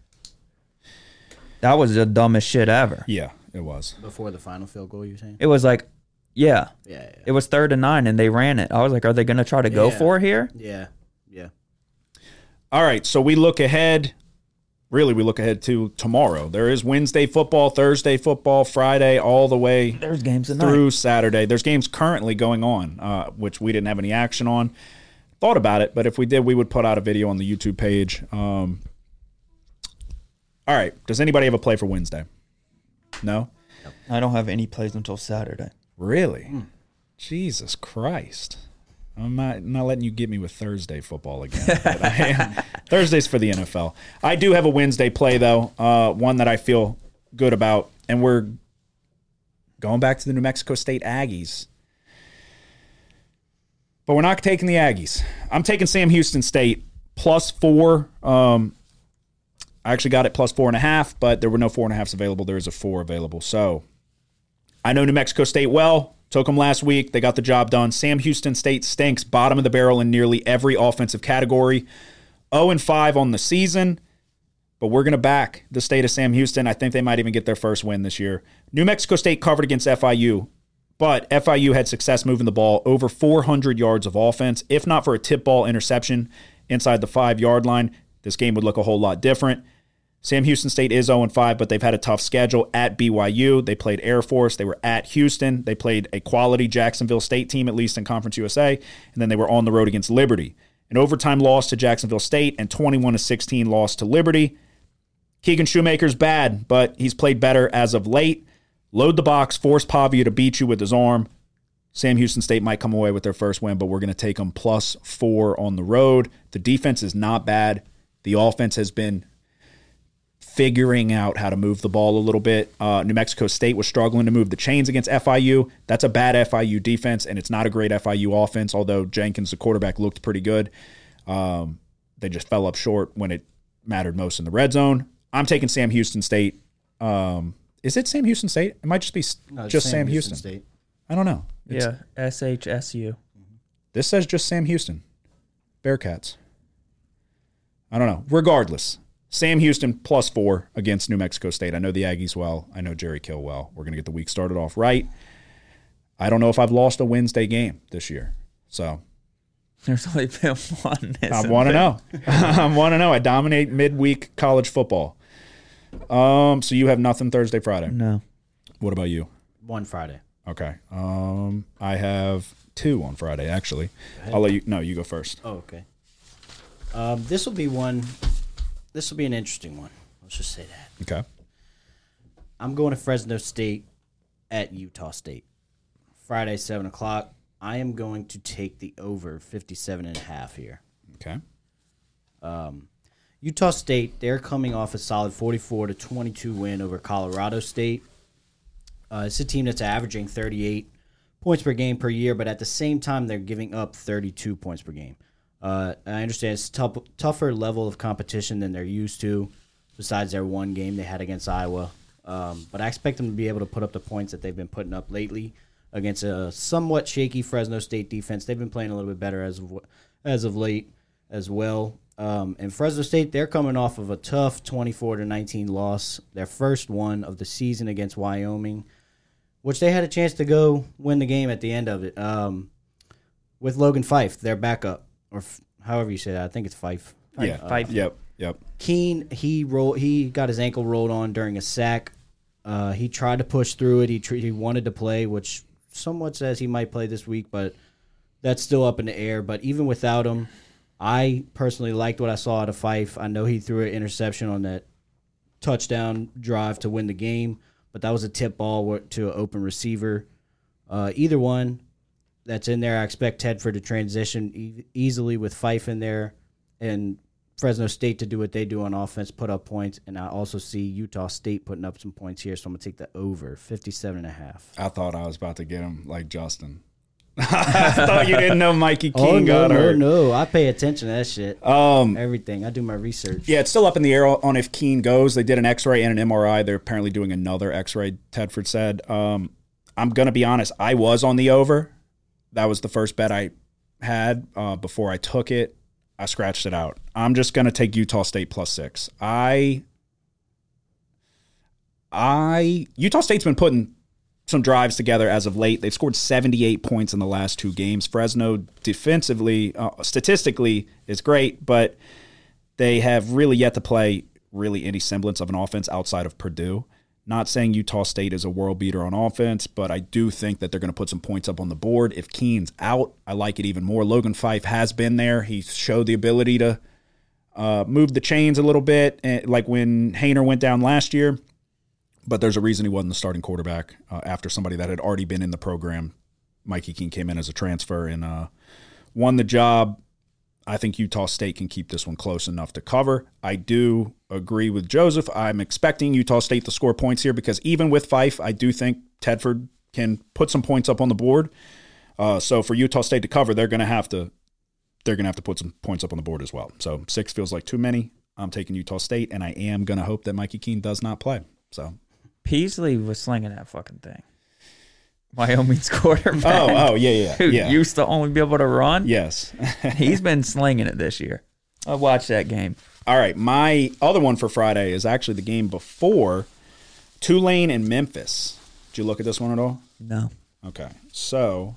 that was the dumbest shit ever. yeah, it was. before the final field goal. You're saying? It was like yeah, Yeah, yeah, It was third and nine, and they ran it. I was like, "Are they going to try to go Yeah. for it here?" yeah, yeah. All right, so we look ahead. Really, we look ahead to tomorrow. There is Wednesday football, Thursday football, Friday, all the way There's games through Saturday. There's games currently going on, uh, which we didn't have any action on. Thought about it, but if we did, we would put out a video on the YouTube page. Um, all right. Does anybody have a play for Wednesday? No? I don't have any plays until Saturday. Really? Jesus Christ. I'm not, not letting you get me with Thursday football again. but I am. [LAUGHS] Thursday's for the NFL. I do have a Wednesday play, though, uh, one that I feel good about. And we're going back to the New Mexico State Aggies. But we're not taking the Aggies. I'm taking Sam Houston State plus four. Um, I actually got it plus four and a half, but there were no four and a halfs available. There is a four available. So I know New Mexico State well. Took them last week. They got the job done. Sam Houston State stinks, bottom of the barrel in nearly every offensive category. 0 and 5 on the season, but we're going to back the state of Sam Houston. I think they might even get their first win this year. New Mexico State covered against FIU, but FIU had success moving the ball over 400 yards of offense. If not for a tip ball interception inside the five yard line, this game would look a whole lot different. Sam Houston State is 0 5, but they've had a tough schedule at BYU. They played Air Force. They were at Houston. They played a quality Jacksonville State team, at least in Conference USA. And then they were on the road against Liberty. An overtime loss to Jacksonville State and 21 16 loss to Liberty. Keegan Shoemaker's bad, but he's played better as of late. Load the box, force Pavia to beat you with his arm. Sam Houston State might come away with their first win, but we're going to take them plus four on the road. The defense is not bad. The offense has been figuring out how to move the ball a little bit. Uh, New Mexico State was struggling to move the chains against FIU. That's a bad FIU defense, and it's not a great FIU offense, although Jenkins, the quarterback, looked pretty good. Um, they just fell up short when it mattered most in the red zone. I'm taking Sam Houston State. Um, is it Sam Houston State? It might just be No, just Sam, Houston. State. I don't know. It's- Yeah, S H S U. This says just Sam Houston. Bearcats. I don't know. Regardless, Sam Houston plus four against New Mexico State. I know the Aggies well. I know Jerry Kill well. We're going to get the week started off right. I don't know if I've lost a Wednesday game this year. So There's only been one. I want to know. [LAUGHS] I want to know. I dominate midweek college football. Um, so you have nothing Thursday, Friday. No. What about you? One Friday. Okay. Um, I have two on Friday actually. I'll let you. No, you go first. Oh, okay. Um, this will be one. This will be an interesting one. Let's just say that. Okay. I'm going to Fresno State at Utah State. Friday, 7 o'clock. I am going to take the over 57 and a half here. Okay. Utah State, they're coming off a solid 44 to 22 win over Colorado State. Uh, it's a team that's averaging 38 points per game per year, but at the same time, they're giving up 32 points per game. Uh, I understand it's tough, tougher level of competition than they're used to, besides their one game they had against Iowa. Um, but I expect them to be able to put up the points that they've been putting up lately against a somewhat shaky Fresno State defense. They've been playing a little bit better as of as of late as well. Um, and Fresno State, they're coming off of a tough 24 to 19 loss, their first one of the season against Wyoming, which they had a chance to go win the game at the end of it. Um, with Logan Fife, their backup, or f- however you say that, I think it's Fife. Yeah. Five. Yep. Yep. Keene, he rolled. he got his ankle rolled on during a sack. Uh, he tried to push through it. He tr- he wanted to play, which somewhat says he might play this week, but that's still up in the air. But even without him, I personally liked what I saw out of Fife. I know he threw an interception on that touchdown drive to win the game, but that was a tip ball to an open receiver. Uh, either one that's in there, I expect Tedford to transition e- easily with Fife in there and Fresno State to do what they do on offense, put up points, and I also see Utah State putting up some points here. So I'm gonna take the over 57 and a half. I thought I was about to get him like Justin. [LAUGHS] I thought you didn't know Mikey Keene Oh no, got no, hurt. no! I pay attention to that shit. Um, Everything. I do my research. yeah, it's still up in the air on if Keene goes. They did an X-ray and an MRI. They're apparently doing another X-ray. Tedford said. Um, I'm gonna be honest. I was on the over. That was the first bet I had uh, before I took it. I scratched it out. I'm just gonna take Utah State plus six. I, I Utah State's been putting some drives together as of late. They've scored 78 points in the last two games. Fresno defensively, uh, statistically, is great, but they have really yet to play really any semblance of an offense outside of Purdue. Not saying Utah State is a world beater on offense, but I do think that they're going to put some points up on the board. If Keene's out, I like it even more. Logan Fife has been there. He showed the ability to uh, move the chains a little bit, eh, like when Haener went down last year. But there's a reason he wasn't the starting quarterback uh, after somebody that had already been in the program. Mikey Keene came in as a transfer and uh, won the job. I think Utah State can keep this one close enough to cover. I do agree with Joseph. I'm expecting Utah State to score points here because even with Fife, I do think Tedford can put some points up on the board. Uh, so for Utah State to cover, they're going to have to they're going to have to put some points up on the board as well. So six feels like too many. I'm taking Utah State, and I am going to hope that Mikey Keene does not play. So Peasley was slinging that fucking thing. Wyoming's [LAUGHS] quarterback. oh oh yeah yeah who yeah used to only be able to run. yes. [LAUGHS] He's been slinging it this year. I watched that game. All right, my other one for Friday is actually the game before Tulane and Memphis. Did you look at this one at all? No. Okay. So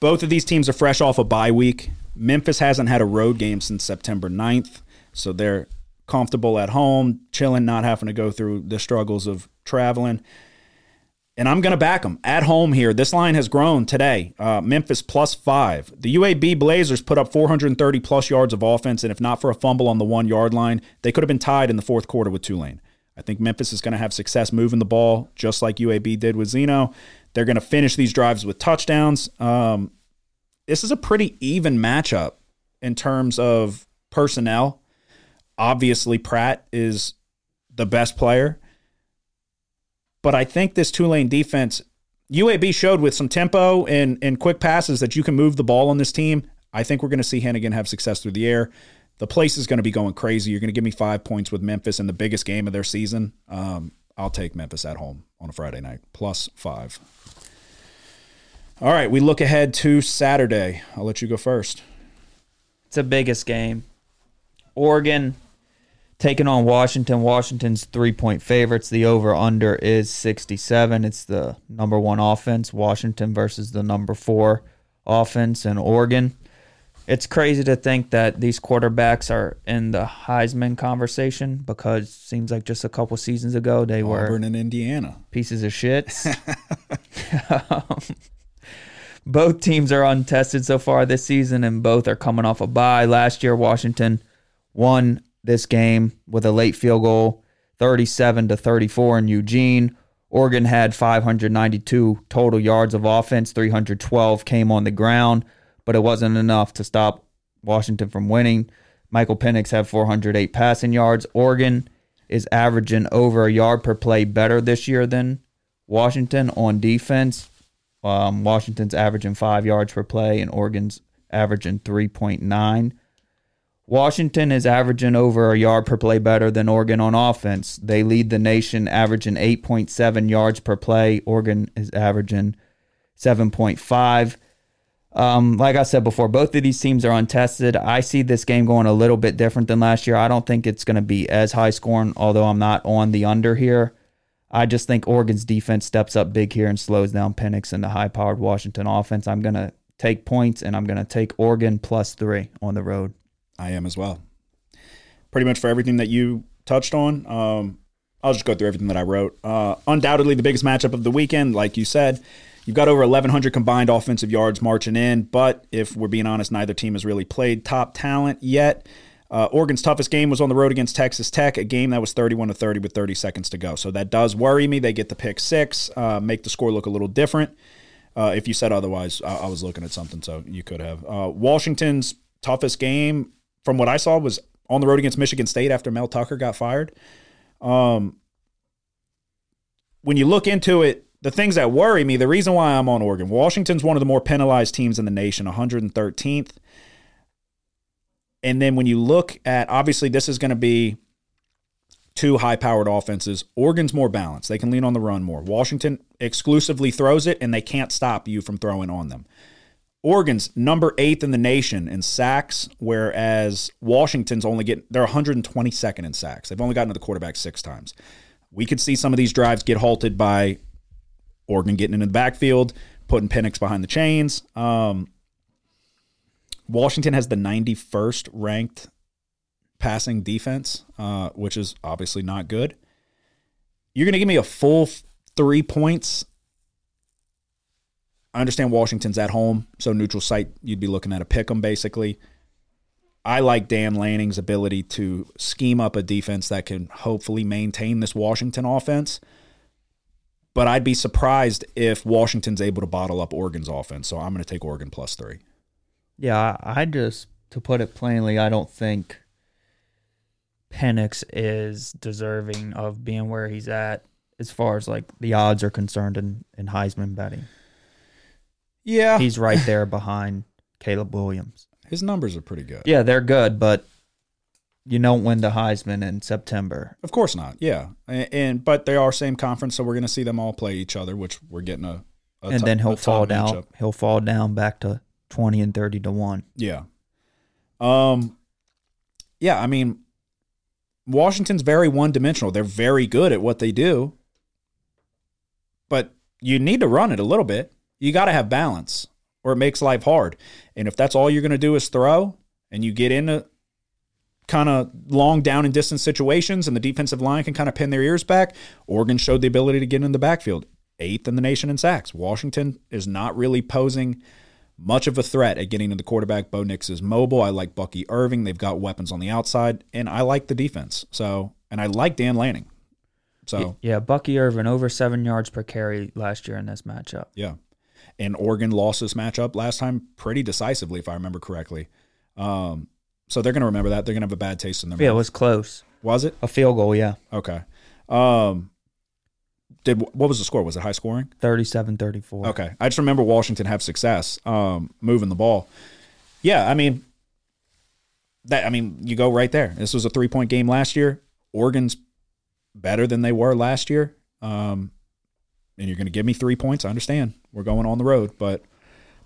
both of these teams are fresh off a bye week. Memphis hasn't had a road game since September 9th, so they're comfortable at home, chilling, not having to go through the struggles of traveling. And I'm going to back them at home here. This line has grown today. Uh, Memphis plus five. The UAB Blazers put up 430 plus yards of offense, and if not for a fumble on the one yard line, they could have been tied in the fourth quarter with Tulane. I think Memphis is going to have success moving the ball, just like UAB did with Zeno. They're going to finish these drives with touchdowns. Um, this is a pretty even matchup in terms of personnel. Obviously, Pratt is the best player. But I think this Tulane defense, UAB showed with some tempo and, and quick passes that you can move the ball on this team. I think we're going to see Henigan have success through the air. The place is going to be going crazy. You're going to give me five points with Memphis in the biggest game of their season. Um, I'll take Memphis at home on a Friday night, plus five. All right, we look ahead to Saturday. I'll let you go first. It's the biggest game. Oregon taking on Washington. Washington's three point favorites. The over under is 67. It's the number one offense. Washington versus the number four offense in Oregon. It's crazy to think that these quarterbacks are in the Heisman conversation because it seems like just a couple seasons ago they were Auburn and Indiana. pieces of shit. Um, [LAUGHS] [LAUGHS] both teams are untested so far this season, and both are coming off a bye. Last year, Washington won this game with a late field goal, 37 to 34 in Eugene. Oregon had 592 total yards of offense, 312 came on the ground, but it wasn't enough to stop Washington from winning. Michael Penix had 408 passing yards. Oregon is averaging over a yard per play better this year than Washington on defense. Um, Washington's averaging five yards per play, and Oregon's averaging 3.9. Washington is averaging over a yard per play better than Oregon on offense. They lead the nation, averaging 8.7 yards per play. Oregon is averaging 7.5. Um, like I said before, both of these teams are untested. I see this game going a little bit different than last year. I don't think it's going to be as high scoring, although I'm not on the under here. I just think Oregon's defense steps up big here and slows down Penix and the high powered Washington offense. I'm going to take points and I'm going to take Oregon plus three on the road. I am as well. Pretty much for everything that you touched on. Um, I'll just go through everything that I wrote. Uh, undoubtedly, the biggest matchup of the weekend, like you said. You've got over 1,100 combined offensive yards marching in, but if we're being honest, neither team has really played top talent yet. Uh, Oregon's toughest game was on the road against Texas Tech, a game that was 31 to 30 with 30 seconds to go. So that does worry me. They get the pick six, uh, make the score look a little different. Uh, if you said otherwise, I, I was looking at something, so you could have. Uh, Washington's toughest game from what I saw, was on the road against Michigan State after Mel Tucker got fired. Um, when you look into it, the things that worry me, the reason why I'm on Oregon, Washington's one of the more penalized teams in the nation, 113th. And then when you look at, obviously, this is going to be two high powered offenses. Oregon's more balanced. They can lean on the run more. Washington exclusively throws it, and they can't stop you from throwing on them. Oregon's number eighth in the nation in sacks, whereas Washington's only getting, they're 122nd in sacks. They've only gotten to the quarterback six times. We could see some of these drives get halted by Oregon getting into the backfield, putting Penix behind the chains. Um, Washington has the 91st ranked passing defense, uh, which is obviously not good. You're going to give me a full three points. I understand Washington's at home, so neutral site, you'd be looking at a pick 'em basically. I like Dan Lanning's ability to scheme up a defense that can hopefully maintain this Washington offense. But I'd be surprised if Washington's able to bottle up Oregon's offense. So I'm going to take Oregon plus three. Yeah, I just to put it plainly, I don't think Penix is deserving of being where he's at as far as like the odds are concerned in, in Heisman betting. Yeah. He's right there behind Caleb Williams. His numbers are pretty good. Yeah, they're good, but you don't win the Heisman in September. Of course not. Yeah. And, and but they are same conference, so we're going to see them all play each other, which we're getting a, a and to- then he'll top fall down. matchup. He'll fall down back to twenty and thirty to one. Yeah. Um yeah, I mean Washington's very one-dimensional. They're very good at what they do. But you need to run it a little bit. You got to have balance or it makes life hard. And if that's all you're going to do is throw and you get into kind of long down and distance situations and the defensive line can kind of pin their ears back, Oregon showed the ability to get in the backfield. Eighth in the nation in sacks. Washington is not really posing much of a threat at getting to the quarterback. Bo Nix is mobile. I like Bucky Irving. They've got weapons on the outside, and I like the defense. So, and I like Dan Lanning. So, Yeah, Bucky Irving over seven yards per carry last year in this matchup. yeah. And Oregon lost this matchup last time pretty decisively, if I remember correctly. Um, so they're going to remember that. They're going to have a bad taste in their mouth. Yeah, it was close. Was it? A field goal, yeah. Okay. Um, did what was the score? Was it high scoring? 37-34. Okay. I just remember Washington have success um, moving the ball. Yeah, I mean that I mean, you go right there. This was a three point game last year. Oregon's better than they were last year. Um, and you're gonna give me three points. I understand. We're going on the road, but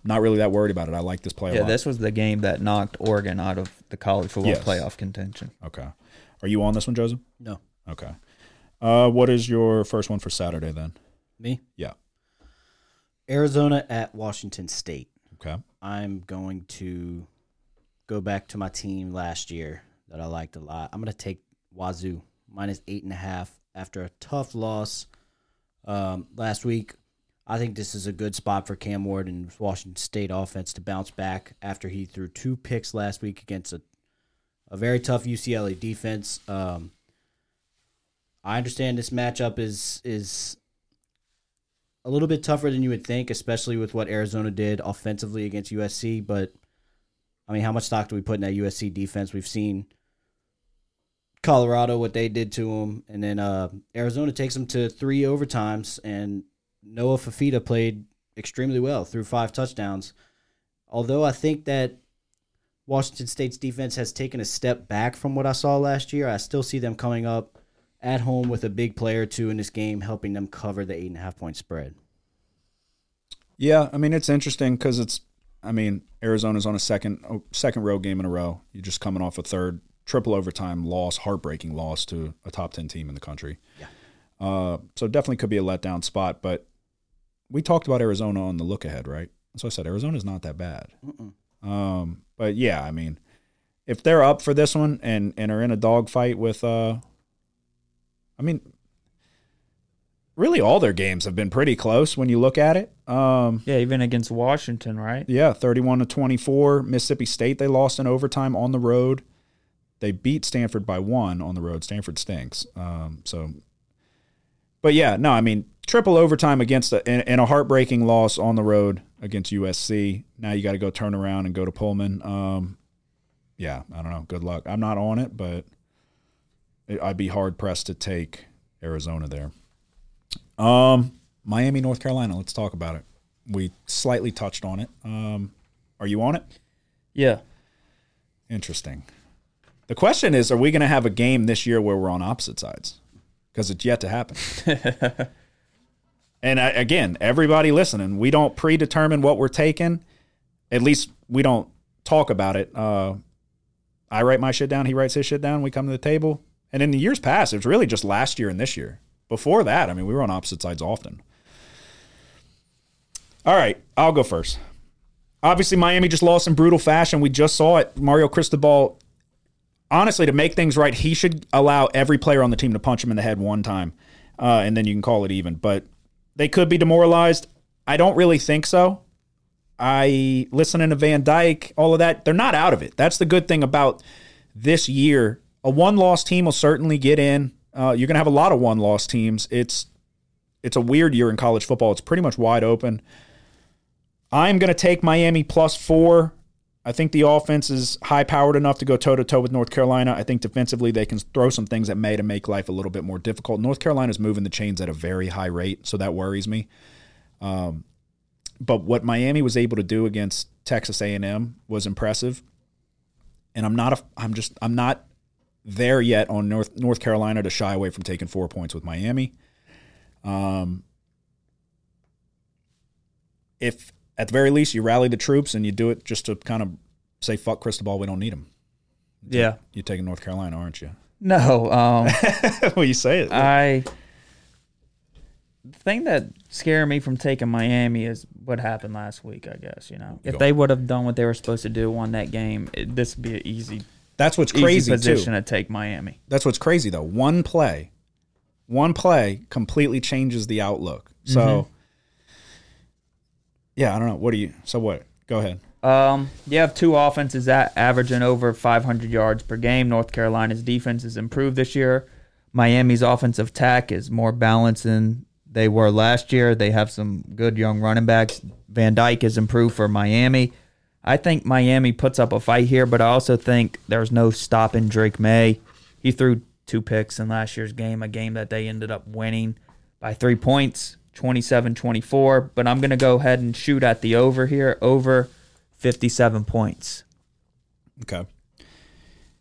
I'm not really that worried about it. I like this play a Yeah, lot. this was the game that knocked Oregon out of the college football Yes. playoff contention. okay. Are you on this one, Joseph? No, Okay. Uh, what is your first one for Saturday then? me. Yeah. Arizona at Washington State. Okay. I'm going to go back to my team last year that I liked a lot. I'm going to take Wazoo minus eight and a half after a tough loss um, last week. I think this is a good spot for Cam Ward and Washington State offense to bounce back after he threw two picks last week against a, a very tough UCLA defense. Um, I understand this matchup is is a little bit tougher than you would think, especially with what Arizona did offensively against USC. But I mean, how much stock do we put in that USC defense? We've seen Colorado what they did to them, and then uh, Arizona takes them to three overtimes, and Noah Fifita played extremely well through five touchdowns. Although I think that Washington State's defense has taken a step back from what I saw last year, I still see them coming up at home with a big player two in this game, helping them cover the eight and a half point spread. Yeah, I mean it's interesting because it's. I mean Arizona's on a second oh, second road game in a row. You're just coming off a third triple overtime loss, heartbreaking loss to a top ten team in the country. Yeah. Uh, so definitely could be a letdown spot. But we talked about Arizona on the look ahead, right? So I said Arizona's not that bad. Um, but yeah, I mean, if they're up for this one and and are in a dogfight with, uh, I mean, really all their games have been pretty close when you look at it. Um, Yeah, even against Washington, right? yeah, 31 to 24. Mississippi State, they lost in overtime on the road. They beat Stanford by one on the road. Stanford stinks. Um, so, but yeah, no, I mean, triple overtime against a, and, and a heartbreaking loss on the road against USC. Now you got to go turn around and go to Pullman. Um, yeah, I don't know. Good luck. I'm not on it, but it, I'd be hard pressed to take Arizona there. Um, Miami, North Carolina. Let's talk about it. We slightly touched on it. Um, are you on it? Yeah. Interesting. The question is, are we going to have a game this year where we're on opposite sides? Because it's yet to happen. [LAUGHS] and I, again, everybody listening, we don't predetermine what we're taking. At least we don't talk about it. Uh, I write my shit down. He writes his shit down. We come to the table. And in the years past, it was really just last year and this year. Before that, I mean, we were on opposite sides often. All right, I'll go first. Obviously, Miami just lost in brutal fashion. We just saw it. Mario Cristobal, honestly, to make things right, he should allow every player on the team to punch him in the head one time, uh, and then you can call it even. But they could be demoralized. I don't really think so. I listening to Van Dyke, all of that. They're not out of it. That's the good thing about this year. A one-loss team will certainly get in. Uh, you're going to have a lot of one-loss teams. It's it's a weird year in college football. It's pretty much wide open. I'm going to take Miami plus four. I think the offense is high powered enough to go toe to toe with North Carolina. I think defensively they can throw some things at Maye to make life a little bit more difficult. North Carolina's moving the chains at a very high rate, so that worries me. Um, but what Miami was able to do against Texas A&M was impressive. And I'm not a, I'm just I'm not there yet on North North Carolina to shy away from taking four points with Miami. Um, if at the very least you rally the troops and you do it just to kind of say fuck Cristobal, we don't need him. Yeah. You're taking North Carolina, aren't you? No. Um, [LAUGHS] well, you say it. I. The thing that scared me from taking Miami is what happened last week. I guess you know if they would have done what they were supposed to do, won that game, it, this would be an easy, That's what's easy crazy position too. to take Miami. That's what's crazy though. One play, one play completely changes the outlook. So, Mm-hmm. Yeah, I don't know. What do you? So what? Go ahead. Um, you have two offenses that averaging over 500 yards per game. North Carolina's defense has improved this year. Miami's offensive attack is more balanced than they were last year. They have some good young running backs. Van Dyke has improved for Miami. I think Miami puts up a fight here, but I also think there's no stopping Drake Maye. He threw two picks in last year's game, a game that they ended up winning by three points, 27 24. But I'm going to go ahead and shoot at the over here. Over 57 points. Okay.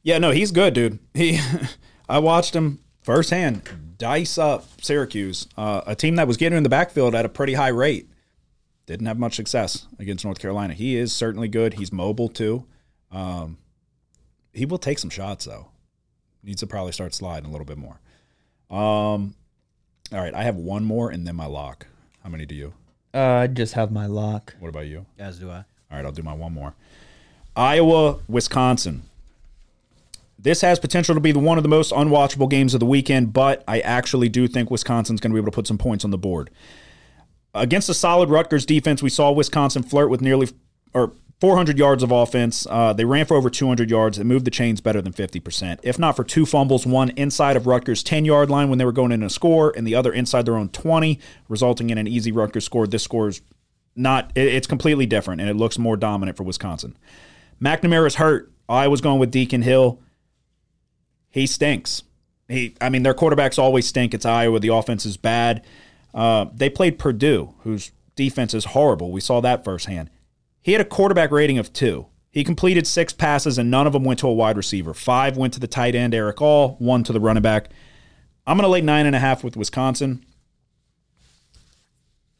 Yeah, no, he's good, dude. He, [LAUGHS] I watched him firsthand dice up Syracuse, uh, a team that was getting in the backfield at a pretty high rate. Didn't have much success against North Carolina. He is certainly good. He's mobile too. Um, he will take some shots though. Needs to probably start sliding a little bit more. Um, all right, I have one more and then my lock. How many do you? Uh, I just have my lock. What about you? As do I. All right, I'll do my one more. Iowa, Wisconsin. This has potential to be the one of the most unwatchable games of the weekend, but I actually do think Wisconsin's going to be able to put some points on the board. Against a solid Rutgers defense, we saw Wisconsin flirt with nearly or 400 yards of offense. Uh, they ran for over 200 yards. They moved the chains better than 50%. If not for two fumbles, one inside of Rutgers' 10 yard line when they were going in a score, and the other inside their own 20, resulting in an easy Rutgers score. This score is not, it- it's completely different, and it looks more dominant for Wisconsin. McNamara's hurt. I was going with Deacon Hill. He stinks. He, I mean, their quarterbacks always stink. It's Iowa. The offense is bad. Uh, they played Purdue, whose defense is horrible. We saw that firsthand. He had a quarterback rating of two. He completed six passes, and none of them went to a wide receiver. Five went to the tight end, Erick All, one to the running back. I'm going to lay nine and a half with Wisconsin.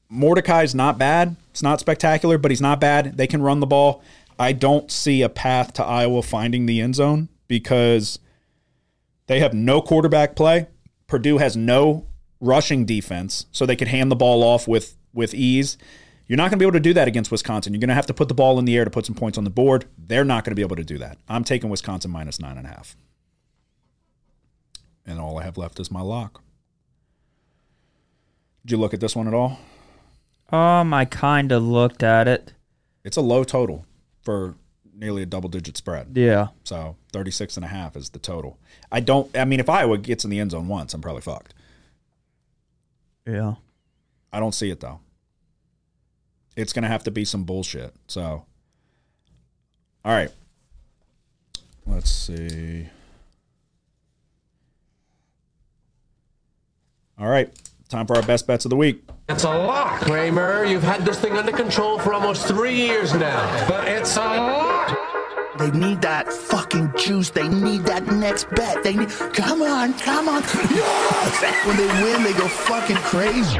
Mordecai's not bad. It's not spectacular, but he's not bad. They can run the ball. I don't see a path to Iowa finding the end zone because they have no quarterback play. Purdue has no rushing defense, so they could hand the ball off with with ease. You're not going to be able to do that against Wisconsin. You're going to have to put the ball in the air to put some points on the board. They're not going to be able to do that. I'm taking Wisconsin minus nine and a half. And all I have left is my lock. Did you look at this one at all? Um, I kind of looked at it. It's a low total for nearly a double digit spread. Yeah. So 36 and a half is the total. I don't I mean if Iowa gets in the end zone once, I'm probably fucked. Yeah. I don't see it though. It's going to have to be some bullshit. So All right. Let's see. All right, time for our best bets of the week. It's a lot. Kramer, you've had this thing under control for almost three years now. But it's a lot. They need that fucking juice. They need that next bet. They need. Come on, come on. [LAUGHS] Yes! When they win, they go fucking crazy.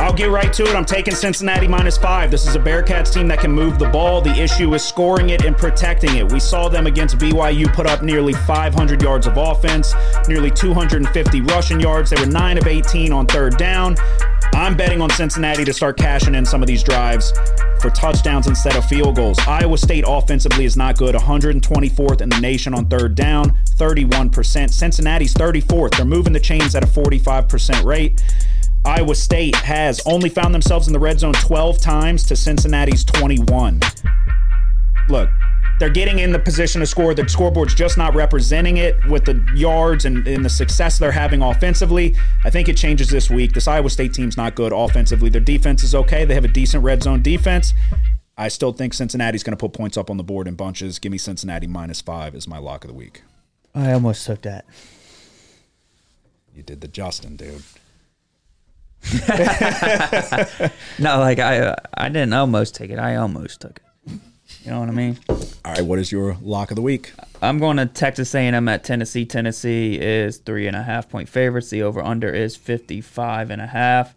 I'll get right to it. I'm taking Cincinnati minus five. This is a Bearcats team that can move the ball. The issue is scoring it and protecting it. We saw them against BYU put up nearly 500 yards of offense, nearly 250 rushing yards. They were 9 of 18 on third down. I'm betting on Cincinnati to start cashing in some of these drives for touchdowns instead of field goals. Iowa State offensively is not good. 124th in the nation on third down, 31%. Cincinnati's 34th. They're moving the chains at a 45% rate. Iowa State has only found themselves in the red zone 12 times to Cincinnati's 21. Look, they're getting in the position to score. The scoreboard's just not representing it with the yards and, and, the success they're having offensively. I think it changes this week. This Iowa State team's not good offensively. Their defense is okay. They have a decent red zone defense. I still think Cincinnati's going to put points up on the board in bunches. Give me Cincinnati minus five as my lock of the week. I almost took that. You did the Justin, dude. [LAUGHS] No, like I, I didn't almost take it. I almost took it. You know what I mean? All right, what is your lock of the week? I'm going to Texas A&M at Tennessee. Tennessee is three and a half point favorites. The over under is 55 and a half.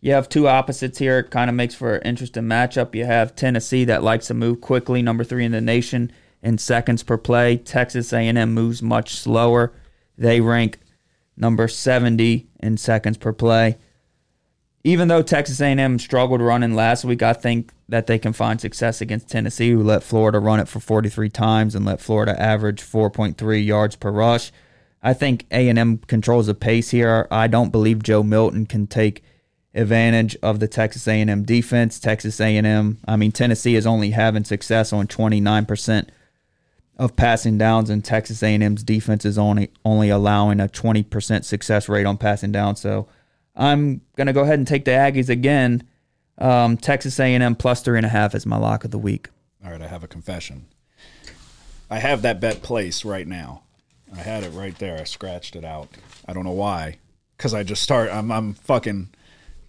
You have two opposites here. It kind of makes for an interesting matchup. You have Tennessee that likes to move quickly, number three in the nation in seconds per play. Texas A&M moves much slower. They rank number 70 in seconds per play. Even though Texas A&M struggled running last week, I think that they can find success against Tennessee, who let Florida run it for 43 times and let Florida average 4.3 yards per rush. I think A&M controls the pace here. I don't believe Joe Milton can take advantage of the Texas A&M defense. Texas A&M, I mean Tennessee is only having success on 29% of passing downs and Texas A&M's defense is only only allowing a 20% success rate on passing down. So I'm gonna go ahead and take the Aggies again. Um, Texas A&M plus three and a half is my lock of the week. All right, I have a confession. I have that bet placed right now. I had it right there. I scratched it out. I don't know why, because I just start. I'm I'm fucking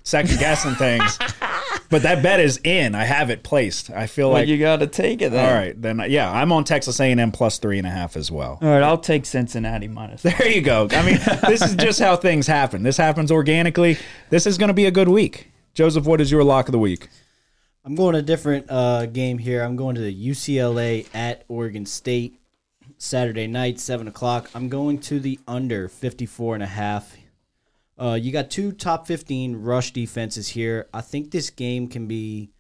second guessing things. [LAUGHS] But that bet is in. I have it placed. I feel Well, like you got to take it then. all right. Then yeah, I'm on Texas A&M plus three and a half as well. All right, I'll take Cincinnati minus. There you go. I mean, this is just how things happen. This happens organically. This is going to be a good week. Joseph, what is your lock of the week? I'm going a different uh, game here. I'm going to the UCLA at Oregon State Saturday night, seven o'clock. I'm going to the under 54 and a half. Uh, you got two top 15 rush defenses here. I think this game can be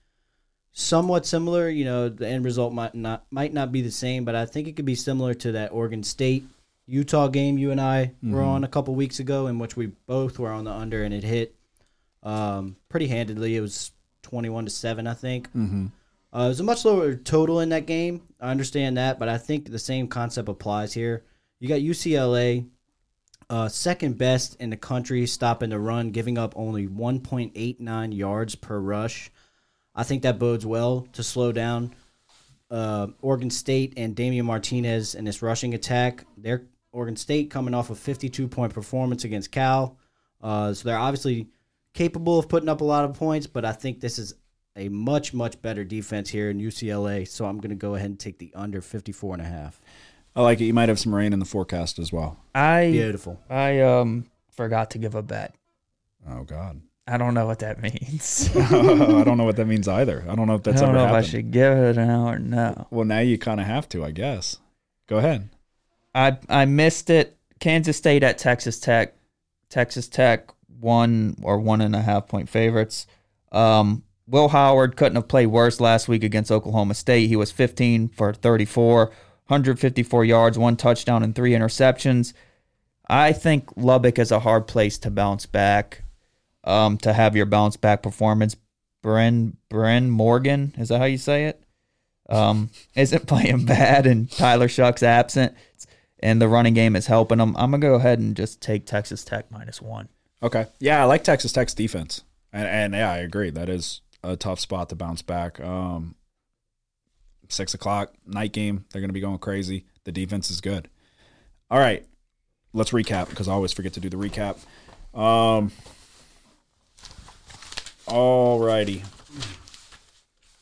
somewhat similar. You know, the end result might not might not be the same, but I think it could be similar to that Oregon State Utah game you and I were on a couple weeks ago, in which we both were on the under and it hit um, pretty handedly. It was 21 to 7, I think. Mm-hmm. Uh, it was a much lower total in that game. I understand that, but I think the same concept applies here. You got UCLA, uh, second best in the country, stopping the run, giving up only 1.89 yards per rush. I think that bodes well to slow down uh, Oregon State and Damien Martinez in this rushing attack. They're Oregon State coming off a 52 point performance against Cal, uh, so they're obviously capable of putting up a lot of points. But I think this is a much much better defense here in UCLA. So I'm going to go ahead and take the under 54 and a half. I like it. You might have some rain in the forecast as well. I Beautiful. I um forgot to give a bet. Oh God. I don't know what that [LAUGHS] means. [LAUGHS] I don't know what that means either. I don't know if that's I don't ever know if I should give it now or no. Well, now you kind of have to, I guess. Go ahead. I I missed it. Kansas State at Texas Tech. Texas Tech one or one and a half point favorites. Um, Will Howard couldn't have played worse last week against Oklahoma State. He was 15 for 34, 154 yards, one touchdown, and three interceptions. I think Lubbock is a hard place to bounce back. um, to have your bounce back performance. Bren Bren Morgan, is that how you say it? Um, [LAUGHS] isn't playing bad, and Tyler Shough's absent, and the running game is helping them. I'm gonna go ahead and just take Texas Tech minus one. Okay. Yeah, I like Texas Tech's defense. And, and yeah, I agree. That is a tough spot to bounce back. Um, six o'clock night game. They're going to be going crazy. The defense is good. All right. Let's recap because I always forget to do the recap. Um, all righty.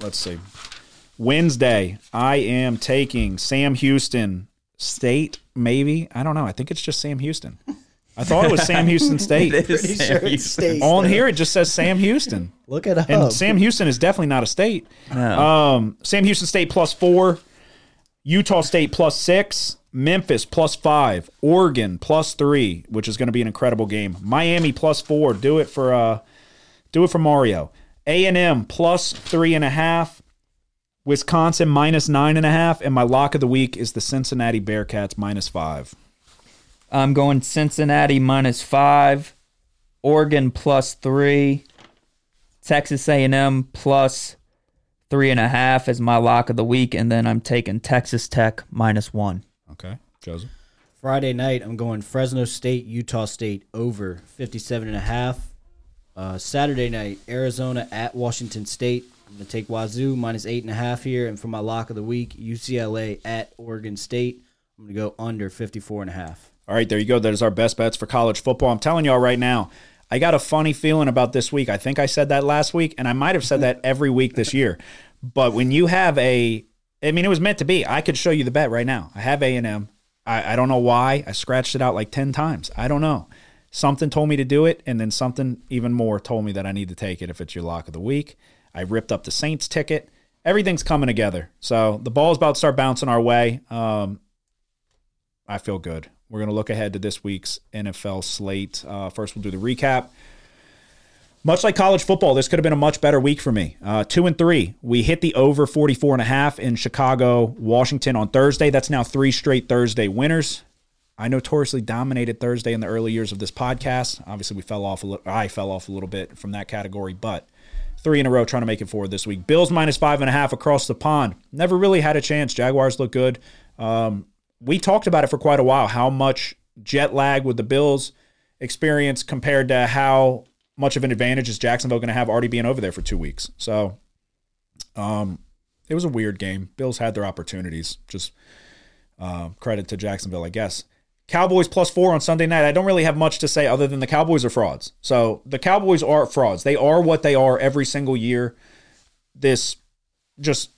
Let's see. Wednesday, I am taking Sam Houston State, maybe. I don't know. I think it's just Sam Houston. I thought it was Sam Houston [LAUGHS] State. Pretty sure it's state. On here, it just says Sam Houston. [LAUGHS] Look it up. And Sam Houston is definitely not a state. No. Um, Sam Houston State plus four, Utah State plus six, Memphis plus five, Oregon plus three, which is going to be an incredible game. Miami plus four. Do it for uh, do it for Mario. A and M plus three and a half. Wisconsin minus nine and a half, and my lock of the week is the Cincinnati Bearcats minus five. I'm going Cincinnati minus five, Oregon plus three, Texas A&M plus three and a half is my lock of the week, and then I'm taking Texas Tech minus one. Okay, Joseph. Friday night, I'm going Fresno State, Utah State over 57 and a half. Uh, Saturday night, Arizona at Washington State. I'm going to take Wazoo minus eight and a half here. And for my lock of the week, UCLA at Oregon State. I'm going to go under 54 and a half. All right, there you go. That is our best bets for college football. I'm telling y'all right now, I got a funny feeling about this week. I think I said that last week, and I might have said that [LAUGHS] every week this year. But when you have a, I mean, it was meant to be. I could show you the bet right now. I have A and M. I, I don't know why. I scratched it out like ten times. I don't know. Something told me to do it, and then something even more told me that I need to take it if it's your lock of the week. I ripped up the Saints ticket. Everything's coming together. So the ball's about to start bouncing our way. Um, I feel good. We're going to look ahead to this week's NFL slate. Uh, first, we'll do the recap. Much like college football, this could have been a much better week for me. Uh, two and three. We hit the over 44 and a half in Chicago, Washington on Thursday. That's now three straight Thursday winners. I notoriously dominated Thursday in the early years of this podcast. Obviously, we fell off a little. I fell off a little bit from that category, but three in a row trying to make it forward this week. Bills minus five and a half across the pond. Never really had a chance. Jaguars look good. Um, we talked about it for quite a while. How much jet lag with the Bills experience compared to how much of an advantage is Jacksonville going to have already being over there for two weeks. So, um, it was a weird game. Bills had their opportunities. Just uh, credit to Jacksonville, I guess. Cowboys plus four on Sunday night. I don't really have much to say other than the Cowboys are frauds. So the Cowboys are frauds. They are what they are every single year. This just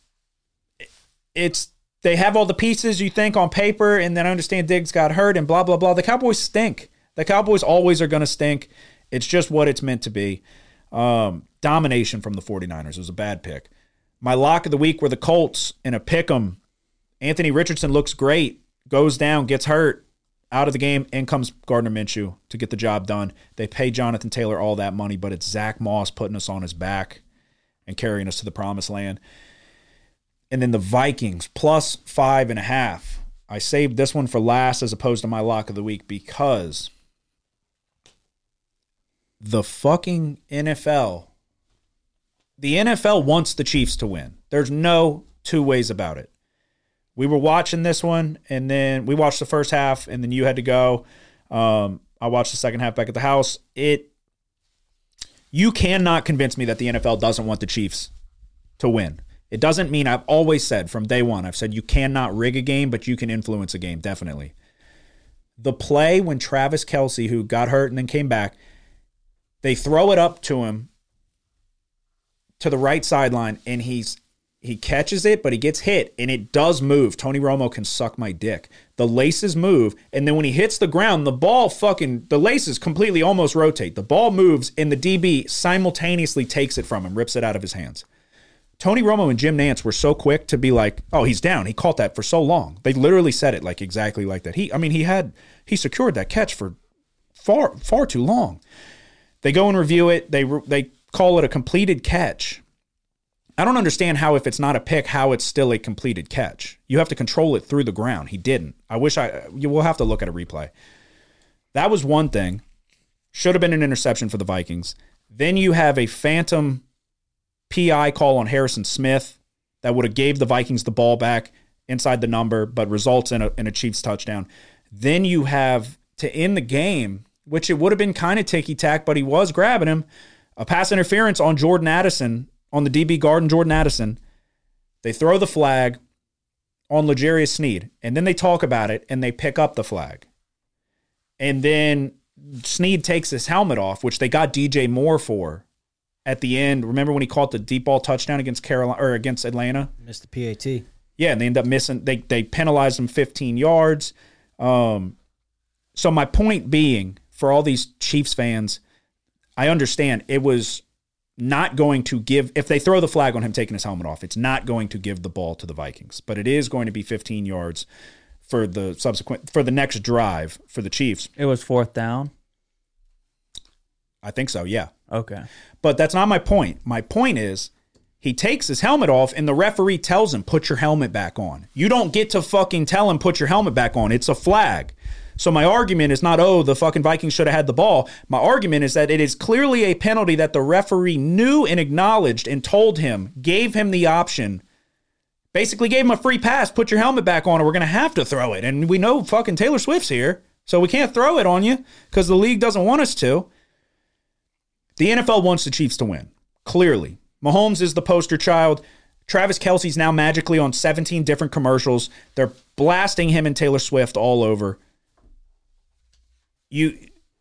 it's they have all the pieces you think on paper, and then I understand Diggs got hurt and blah blah blah. The Cowboys stink. The Cowboys always are going to stink. It's just what it's meant to be. Um, domination from the 49ers was a bad pick. My lock of the week were the Colts in a pick 'em. Anthony Richardson looks great, goes down, gets hurt, out of the game. In comes Gardner Minshew to get the job done. They pay Jonathan Taylor all that money, but it's Zach Moss putting us on his back and carrying us to the promised land. And then the Vikings plus five and a half. I saved this one for last as opposed to my lock of the week because the fucking NFL, the NFL wants the Chiefs to win. There's no two ways about it. We were watching this one, and then we watched the first half, and then you had to go. Um, I watched the second half back at the house. It, you cannot convince me that the NFL doesn't want the Chiefs to win. It doesn't mean I've always said from day one, I've said you cannot rig a game, but you can influence a game, definitely. The play when Travis Kelce, who got hurt and then came back, they throw it up to him to the right sideline, and he's he catches it, but he gets hit, and it does move. Tony Romo can suck my dick. The laces move, and then when he hits the ground, the ball fucking the laces completely almost rotate. The ball moves, and the DB simultaneously takes it from him, rips it out of his hands. Tony Romo and Jim Nantz were so quick to be like, "Oh, he's down." He caught that for so long. They literally said it like exactly like that. He, I mean, he had he secured that catch for far far too long. They go and review it. They they call it a completed catch. I don't understand how if it's not a pick, how it's still a completed catch. You have to control it through the ground. He didn't. I wish I. You will have to look at a replay. That was one thing. Should have been an interception for the Vikings. Then you have a phantom PI call on Harrison Smith that would have gave the Vikings the ball back inside the number, but results in a, in a Chiefs touchdown. Then you have to end the game, which it would have been kind of ticky tack, but he was grabbing him. A pass interference on Jordan Addison, on the DB guard and Jordan Addison. They throw the flag on L'Jarius Sneed, and then they talk about it and they pick up the flag. And then Sneed takes his helmet off, which they got DJ Moore for at the end. Remember when he caught the deep ball touchdown against Carolina or against Atlanta? Missed the PAT. Yeah, and they end up missing. They they penalized him 15 yards. Um, so my point being, for all these Chiefs fans, I understand it was not going to give if they throw the flag on him taking his helmet off. It's not going to give the ball to the Vikings, but it is going to be 15 yards for the subsequent for the next drive for the Chiefs. It was fourth down. I think so. Yeah. Okay. But that's not my point. My point is he takes his helmet off and the referee tells him, put your helmet back on. You don't get to fucking tell him, put your helmet back on. It's a flag. So my argument is not, oh, the fucking Vikings should have had the ball. My argument is that it is clearly a penalty that the referee knew and acknowledged and told him, gave him the option, basically gave him a free pass, put your helmet back on or we're going to have to throw it. And we know fucking Taylor Swift's here. So we can't throw it on you because the league doesn't want us to. The NFL wants the Chiefs to win, clearly. Mahomes is the poster child. Travis Kelce's now magically on 17 different commercials. They're blasting him and Taylor Swift all over. You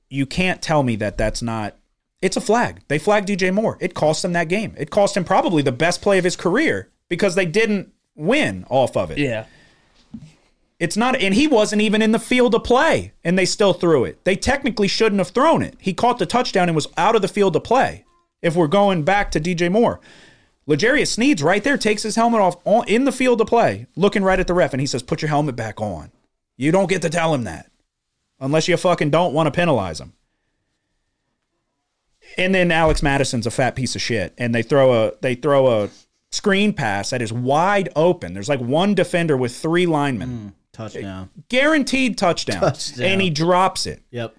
you can't tell me that that's not it's a flag. They flagged DJ Moore. It cost him that game. It cost him probably the best play of his career because they didn't win off of it. Yeah. It's not, and he wasn't even in the field of play, and they still threw it. They technically shouldn't have thrown it. He caught the touchdown and was out of the field of play. If we're going back to DJ Moore, L'Jarius Sneed's right there, takes his helmet off on, in the field of play, looking right at the ref, and he says, "Put your helmet back on." You don't get to tell him that, unless you fucking don't want to penalize him. And then Alex Mattison's a fat piece of shit, and they throw a they throw a screen pass that is wide open. There's like one defender with three linemen. Hmm. Touchdown. Guaranteed touchdown. Touchdown. And he drops it. Yep.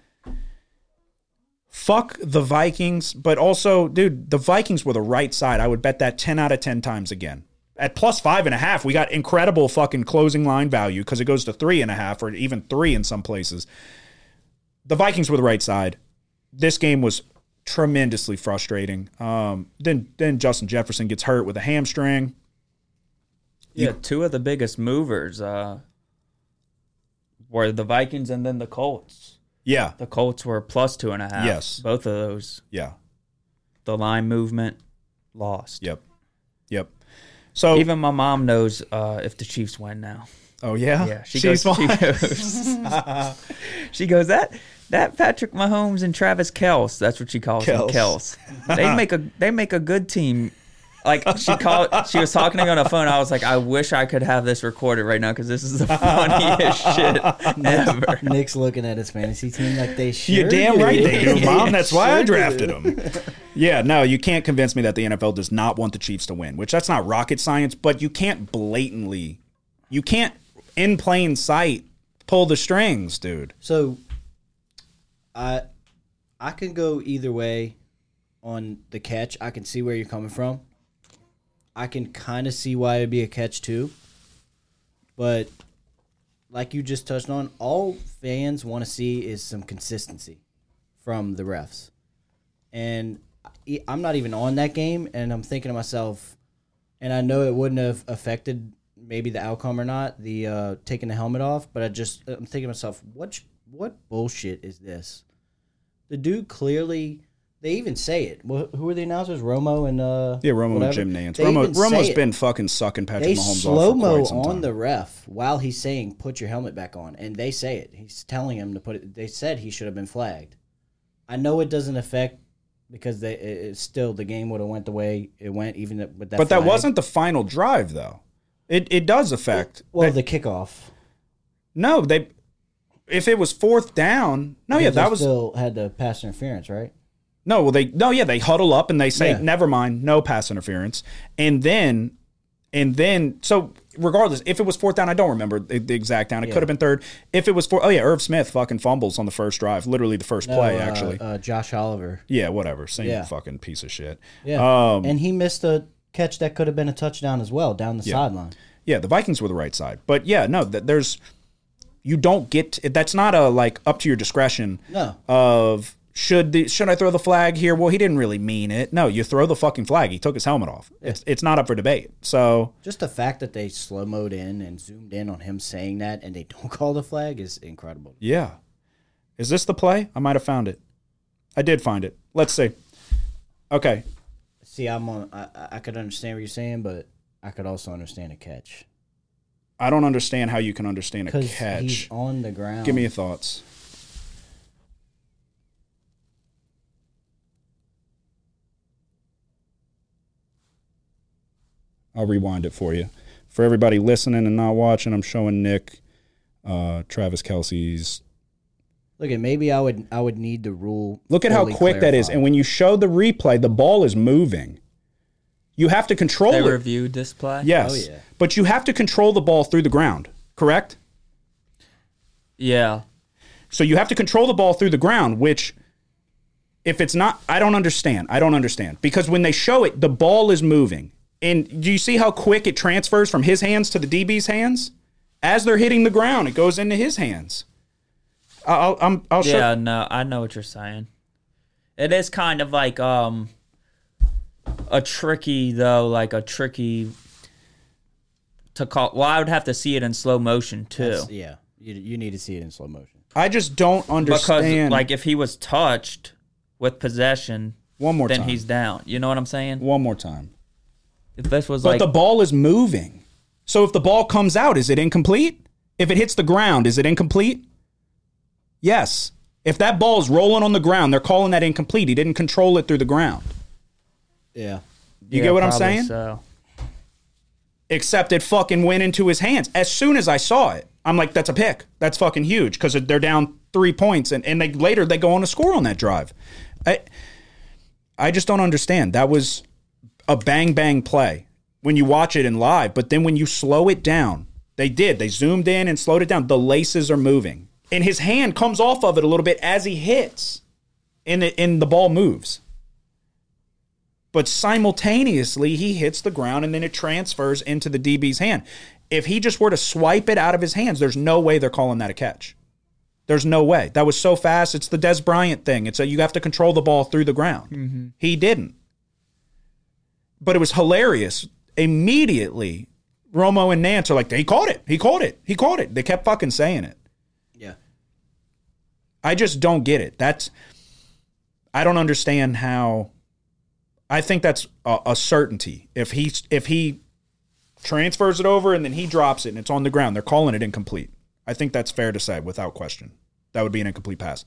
Fuck the Vikings, but also, dude, the Vikings were the right side. I would bet that 10 out of 10 times again. At plus five and a half, we got incredible fucking closing line value because it goes to three and a half or even three in some places. The Vikings were the right side. This game was tremendously frustrating. Um, then then Justin Jefferson gets hurt with a hamstring. Yeah, two of the biggest movers uh, were the Vikings and then the Colts. Yeah, The Colts were plus two and a half. Yes. Both of those. yeah, The line movement lost. yep, yep. So Even my mom knows uh, if the Chiefs win now. oh yeah, Yeah, she She's goes. She goes, [LAUGHS] she goes that that Patrick Mahomes and Travis Kels. That's what she calls Kels. him. Kels. They make a they make a good team. Like she called, she was talking to me on the phone. I was like, I wish I could have this recorded right now because this is the [LAUGHS] funniest shit ever. Nick's looking at his fantasy team like they should. You're damn right they do, [LAUGHS] Mom. That's why I drafted do. them. Yeah, no, you can't convince me that the NFL does not want the Chiefs to win, which that's not rocket science, but you can't blatantly, you can't in plain sight pull the strings, dude. So, I I can go either way on the catch. I can see where you're coming from. I can kind of see why it'd be a catch too. But like you just touched on, all fans want to see is some consistency from the refs. And I'm not even on that game, and I'm thinking to myself, and I know it wouldn't have affected maybe the outcome or not, the uh, taking the helmet off, but I just I'm thinking to myself, what what bullshit is this? The dude clearly. They even say it. Wh- Who are the announcers? Romo and uh. Yeah, Romo whatever? and Jim Nantz. They Romo, even say Romo's it. been fucking sucking Patrick They Mahomes slow off for mo quite some on time. the ref while he's saying "put your helmet back on," and they say it. He's telling him to put it. They said he should have been flagged. I know it doesn't affect because they it, it's still the game would have went the way it went, even with that. but that flag. wasn't the final drive, though. It it does affect. well the kickoff. No, they. If it was fourth down, no, yeah, Because they that was still had the pass interference, right? No, well, they no, yeah, they huddle up and they say, Yeah. "Never mind, no pass interference," and then, and then, so regardless, if it was fourth down, I don't remember the, the exact down. It could have been third. If it was four, oh yeah, Irv Smith fucking fumbles on the first drive, literally the first play, uh, actually. uh, Josh Oliver. yeah, whatever. Same yeah. fucking piece of shit. Yeah, Um, and he missed a catch that could have been a touchdown as well down the sideline. Yeah, the Vikings were the right side, but yeah, no, th- there's you don't get that's not a like up to your discretion. No. Of should the should I throw the flag here? Well, he didn't really mean it. No, you throw the fucking flag. He took his helmet off. It's it's not up for debate. So Just the fact that they slow mode in and zoomed in on him saying that, and they [LAUGHS] don't call the flag is incredible. yeah, is this the play? I might have found it. I did find it. Let's see. Okay, See, I'm on. I, I- could understand what you're saying, but I could also understand a catch I don't understand how you can understand a because he's catch. on the ground. Give me your thoughts. I'll rewind it for you. For everybody listening and not watching, I'm showing Nick uh, Travis Kelce's. Look at maybe I would I would need the rule. Look at how fully quick that is. And when you show the replay, the ball is moving. You have to control They it. reviewed this play. Yes. Oh, yeah. But you have to control the ball through the ground, correct? Yeah. So you have to control the ball through the ground, which if it's not I don't understand. I don't understand. Because when they show it, the ball is moving. And do you see how quick it transfers from his hands to the DB's hands? As they're hitting the ground, it goes into his hands. I'll I'm, I'll show Yeah, no, I know what you're saying. It is kind of like um a tricky though, like a tricky to call. Well, I would have to see it in slow motion too, That's- yeah, you, you need to see it in slow motion. I just don't understand. because like if he was touched with possession, one more then time. he's down. You know what I'm saying? one more time. If this was But like the ball is moving. So if the ball comes out, is it incomplete? If it hits the ground, is it incomplete? Yes. If that ball's rolling on the ground, they're calling that incomplete. He didn't control it through the ground. Yeah, You Yeah, get what I'm saying? So. Except it fucking went into his hands. As soon as I saw it, I'm like, that's a pick. That's fucking huge because they're down three points, and, and they later they go on to score on that drive. I I just don't understand. That was a bang bang play when you watch it in live, but then when you slow it down, they did. They zoomed in and slowed it down. The laces are moving, and his hand comes off of it a little bit as he hits, and it, and the ball moves but simultaneously he hits the ground and then it transfers into the DB's hand. If he just were to swipe it out of his hands, there's no way they're calling that a catch. There's no way. That was so fast. It's the Dez Bryant thing. It's a you have to control the ball through the ground. Mm-hmm. He didn't. But it was hilarious. Immediately, Romo and Nantz are like, he caught it. He caught it. He caught it. They kept fucking saying it. yeah. I just don't get it. That's I don't understand how. I think that's a, a certainty. If he if he transfers it over and then he drops it and it's on the ground, they're calling it incomplete. I think that's fair to say without question. That would be an incomplete pass.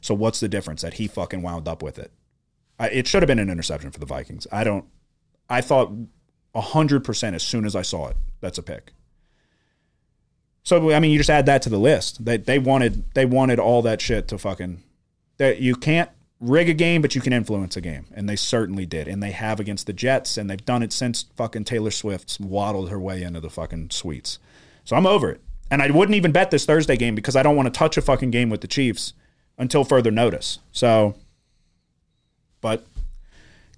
So what's the difference that he fucking wound up with it? I, it should have been an interception for the Vikings. I don't. I thought hundred percent as soon as I saw it. That's a pick. So I mean, you just add that to the list. They they wanted they wanted all that shit to fucking that you can't rig a game, but you can influence a game, and they certainly did, and they have against the Jets, and they've done it since fucking Taylor Swift's waddled her way into the fucking suites. So I'm over it, and I wouldn't even bet this Thursday game because I don't want to touch a fucking game with the Chiefs until further notice. So, but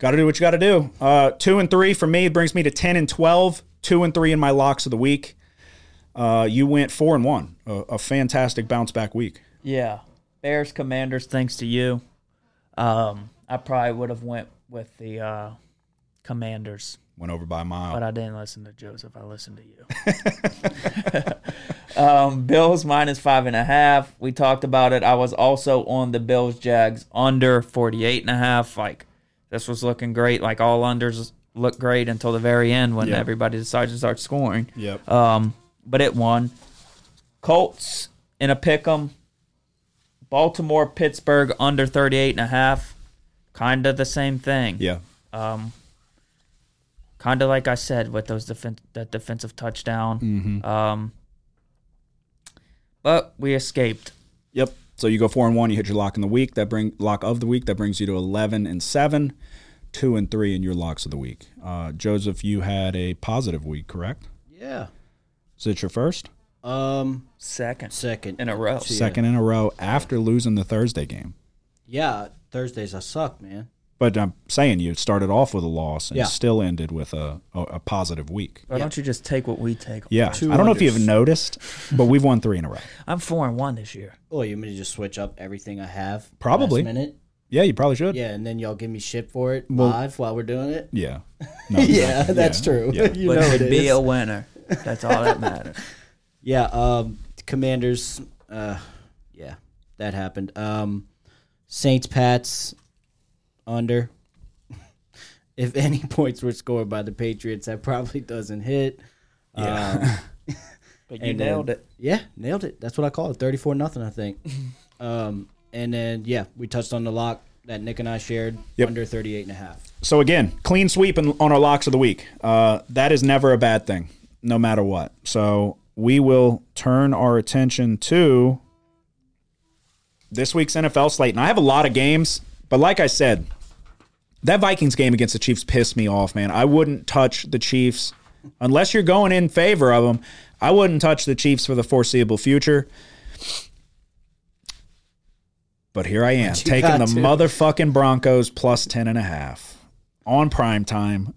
got to do what you got to do. Uh, two and three for me brings me to ten and twelve. Two and three in my locks of the week. Uh, you went four and one, a, a fantastic bounce back week. Yeah, Bears Commanders. Thanks to you, um, I probably would have went with the uh, Commanders, Went over by a mile. but I didn't listen to Joseph. I listened to you. [LAUGHS] um, Bills minus five and a half. We talked about it. I was also on the Bills Jags under 48 and a half. Like this was looking great. Like all unders look great until the very end when Yeah. everybody decided to start scoring. Yep. Um, but it won. Colts in a pick 'em. Baltimore, Pittsburgh under 38 and a half. Kind of the same thing. yeah. Um, Kind of like I said with those defen- that defensive touchdown. Mm-hmm. Um, but we escaped. Yep. So you go four and one. You hit your lock in the week. That bring lock of the week. That brings you to eleven and seven, two and three in your locks of the week. Uh, Joseph, you had a positive week, correct? Yeah. Is it your first? Um, Second second in a row. Yeah. Second in a row after losing the Thursday game. Yeah, Thursdays I suck, man. But I'm saying you started off with a loss and Yeah. still ended with a, a, a positive week. Why don't you just take what we take? Yeah. Two I don't know if unders. you've noticed, but we've won three in a row. [LAUGHS] I'm four and one this year. Oh, you want me to just switch up everything I have? Probably. last minute. Yeah, you probably should. Yeah, and then y'all give me shit for it Well- live while we're doing it. Yeah. [LAUGHS] No, yeah, that's yeah, true. yeah. [LAUGHS] you but know to it be is. a winner, that's all that matters. Yeah, um, Commanders. Uh, yeah, that happened. Um, Saints, Pats, under. [LAUGHS] if any points were scored by the Patriots, that probably doesn't hit. Yeah. Um, [LAUGHS] But [LAUGHS] you And then- nailed it. yeah, nailed it. That's what I call it. Thirty-four nothing, I think. um, and then yeah, we touched on the lock that Nick and I shared Yep. under 38 and a half. So again, clean sweep in, on our locks of the week. Uh, that is never a bad thing, no matter what. So we will turn our attention to this week's NFL slate, and I have a lot of games, but like I said, that Vikings game against the Chiefs pissed me off, man. I wouldn't touch the Chiefs unless you're going in favor of them. I wouldn't touch the Chiefs for the foreseeable future. But here I am, taking the to. motherfucking Broncos plus 10 and a half on prime time.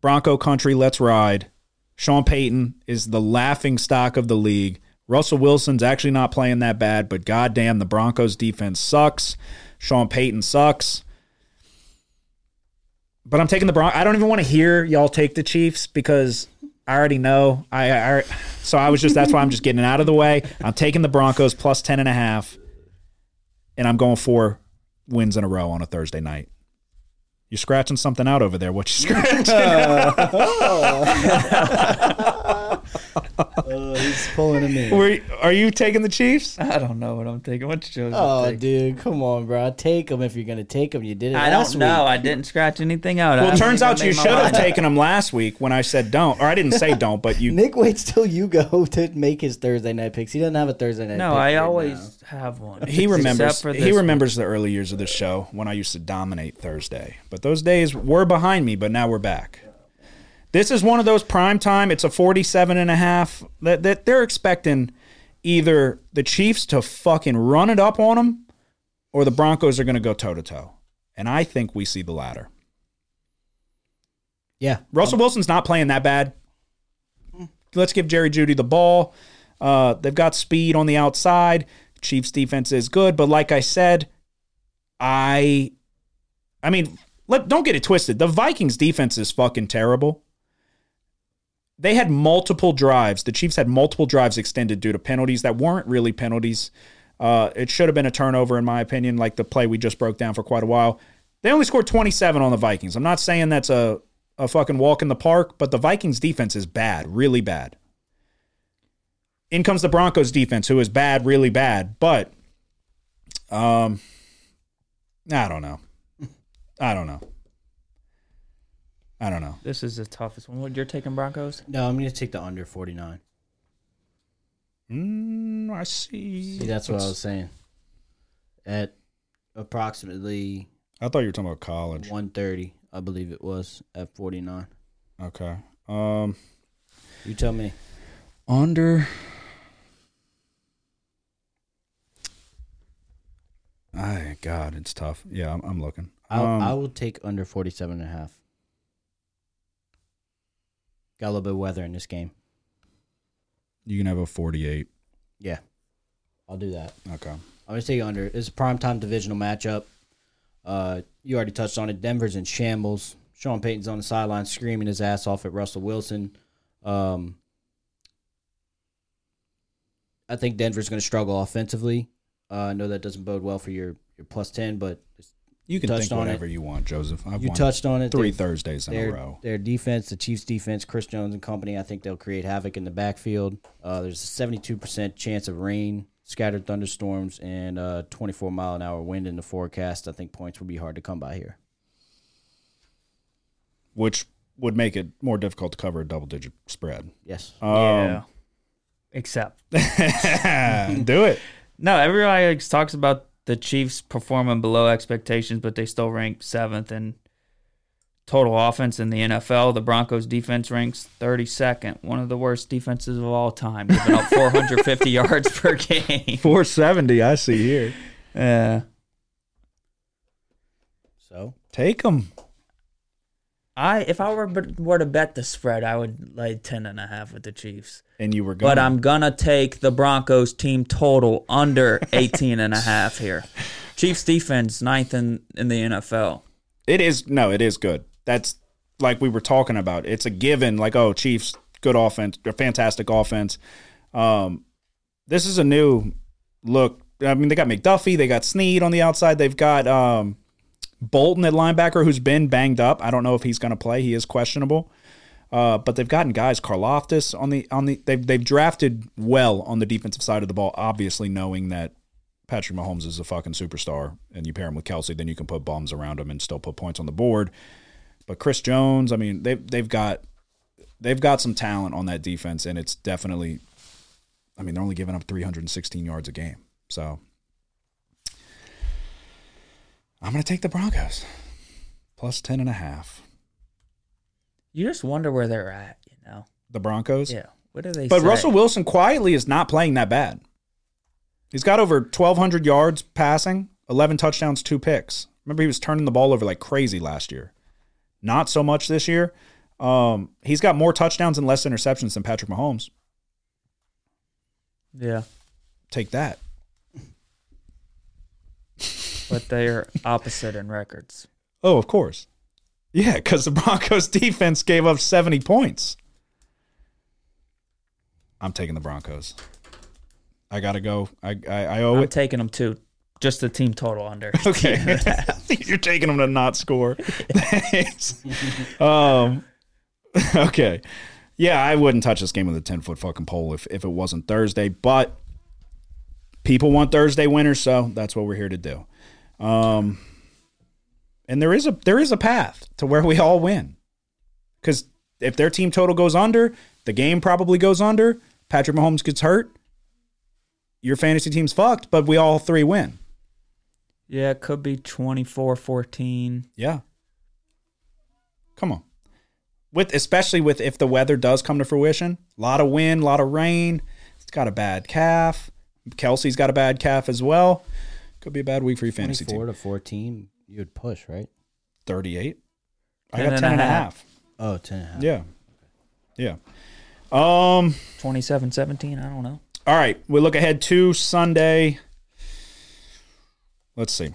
Bronco country, let's ride. Sean Payton is the laughing stock of the league. Russell Wilson's actually not playing that bad, but goddamn, the Broncos defense sucks. Sean Payton sucks. But I'm taking the Bron. I don't even want to hear y'all take the Chiefs because I already know. I, I so I was just that's why I'm just getting it out of the way. I'm taking the Broncos plus ten and a half, and I'm going four wins in a row on a Thursday night. You scratching something out over there? What you [LAUGHS] scratching? Uh, [LAUGHS] he's pulling him in. Were, are you taking the Chiefs? I don't know what I'm taking. What you chose? Oh, dude, come on, bro. Take them if you're gonna take him. You did it. I last don't know. week. I didn't scratch anything out. Well, it turns out you should have taken them last week when I said don't, or I didn't say don't, but you. [LAUGHS] Nick waits till you go to make his Thursday night picks. He doesn't have a Thursday night. No, pick I right always have one. He remembers. for He this remembers the early years of the show when I used to dominate Thursday. But those days were behind me. But now we're back. This is one of those prime time. It's a 47 and a half that, that they're expecting either the Chiefs to fucking run it up on them or the Broncos are going to go toe to toe. And I think we see the latter. Yeah, Russell Wilson's not playing that bad. Let's give Jerry Jeudy the ball. Uh, they've got speed on the outside. Chiefs defense is good, but like I said, I, I mean, let don't get it twisted. The Vikings defense is fucking terrible. They had multiple drives. The Chiefs had multiple drives extended due to penalties that weren't really penalties. Uh, it should have been a turnover, in my opinion, like the play we just broke down for quite a while. They only scored 27 on the Vikings. I'm not saying that's a, a fucking walk in the park, but the Vikings defense is bad, really bad. In comes the Broncos defense, who is bad, really bad. But, um, I don't know. I don't know. I don't know. This is the toughest one. What, You're taking Broncos? no, I'm gonna take the under 49. Mm, I see. See, that's what I was saying. At approximately I thought you were talking about college. 130, I believe it was at 49. Okay. Um, You tell me. under. I God, it's tough. Yeah, I'm, I'm looking. I'll, Um, I will take under 47 and a half. Got a little bit of weather in this game. you can have a 48. Yeah, I'll do that. Okay. I'm gonna take under. It's a primetime divisional matchup. Uh, you already touched on it. Denver's in shambles. Sean Payton's on the sideline screaming his ass off at Russell Wilson. Um, I think Denver's going to struggle offensively. Uh, I know that doesn't bode well for your, your plus ten, but You can Touched think on whatever it. you want, Joseph. I've you touched on it. three They- Thursdays in their, a row. Their defense, the Chiefs' defense, Chris Jones and company, I think they'll create havoc in the backfield. Uh, there's a 72% chance of rain, scattered thunderstorms, and uh, 24 mile an hour wind in the forecast. I think points will be hard to come by here. which would make it more difficult to cover a double digit spread. Yes. Um, yeah. Except [LAUGHS] Do it. No, everybody talks about the Chiefs performing below expectations, but they still rank seventh in total offense in the NFL. The Broncos defense ranks 32nd, one of the worst defenses of all time, giving up 450 [LAUGHS] yards per game. 470, I see here. Yeah. So Take them. I if I were were to bet the spread, I would lay 10 and a half with the Chiefs. And you were going. But I'm going to take the Broncos team total under [LAUGHS] 18 and a half here. Chiefs defense ninth in, in the NFL. It is no, it is good. That's like we were talking about. It's a given. Like oh, Chiefs good offense, fantastic offense. Um, this is a new look. I mean, they got McDuffie, they got Sneed on the outside, they've got um, Bolton at linebacker who's been banged up. I don't know if he's going to play. He is questionable. Uh, but they've gotten guys, Karlaftis on the on the they've they've drafted well on the defensive side of the ball. Obviously, knowing that Patrick Mahomes is a fucking superstar, and you pair him with Kelce, then you can put bombs around him and still put points on the board. But Chris Jones, I mean, they've they've got they've got some talent on that defense, and it's definitely. I mean, they're only giving up 316 yards a game, so I'm going to take the Broncos plus 10 and a half. You just wonder where they're at, you know. The Broncos, Yeah. What are they But say? Russell Wilson quietly is not playing that bad. He's got over 1,200 yards passing, 11 touchdowns, two picks. Remember, he was turning the ball over like crazy last year. Not so much this year. Um, he's got more touchdowns and less interceptions than Patrick Mahomes. Yeah. Take that. But they're opposite in records. Oh, of course. Yeah, because the Broncos [LAUGHS] defense gave up 70 points. I'm taking the Broncos. I gotta go. I I, I owe I'm it. taking them too. Just the team total under. [LAUGHS] Okay. [LAUGHS] You're taking them to not score. Thanks. um, okay. Yeah, I wouldn't touch this game with a 10 foot fucking pole if, if it wasn't Thursday, but people want Thursday winners, so that's what we're here to do. Um, and there is a there is a path to where we all win. Because if their team total goes under, the game probably goes under. Patrick Mahomes gets hurt. Your fantasy team's fucked, but we all three win. Yeah, it could be 24 14. Yeah. Come on. With especially with if the weather does come to fruition, a lot of wind, a lot of rain. It's got a bad calf. Kelce's got a bad calf as well. Could be a bad week for your fantasy 24 team. to 14, you would push, right? 38. I 10 got and 10 and a a half. half. Oh, 10 and a half. Yeah. Yeah. Um 27 17. I don't know. all right, we look ahead to Sunday. Let's see.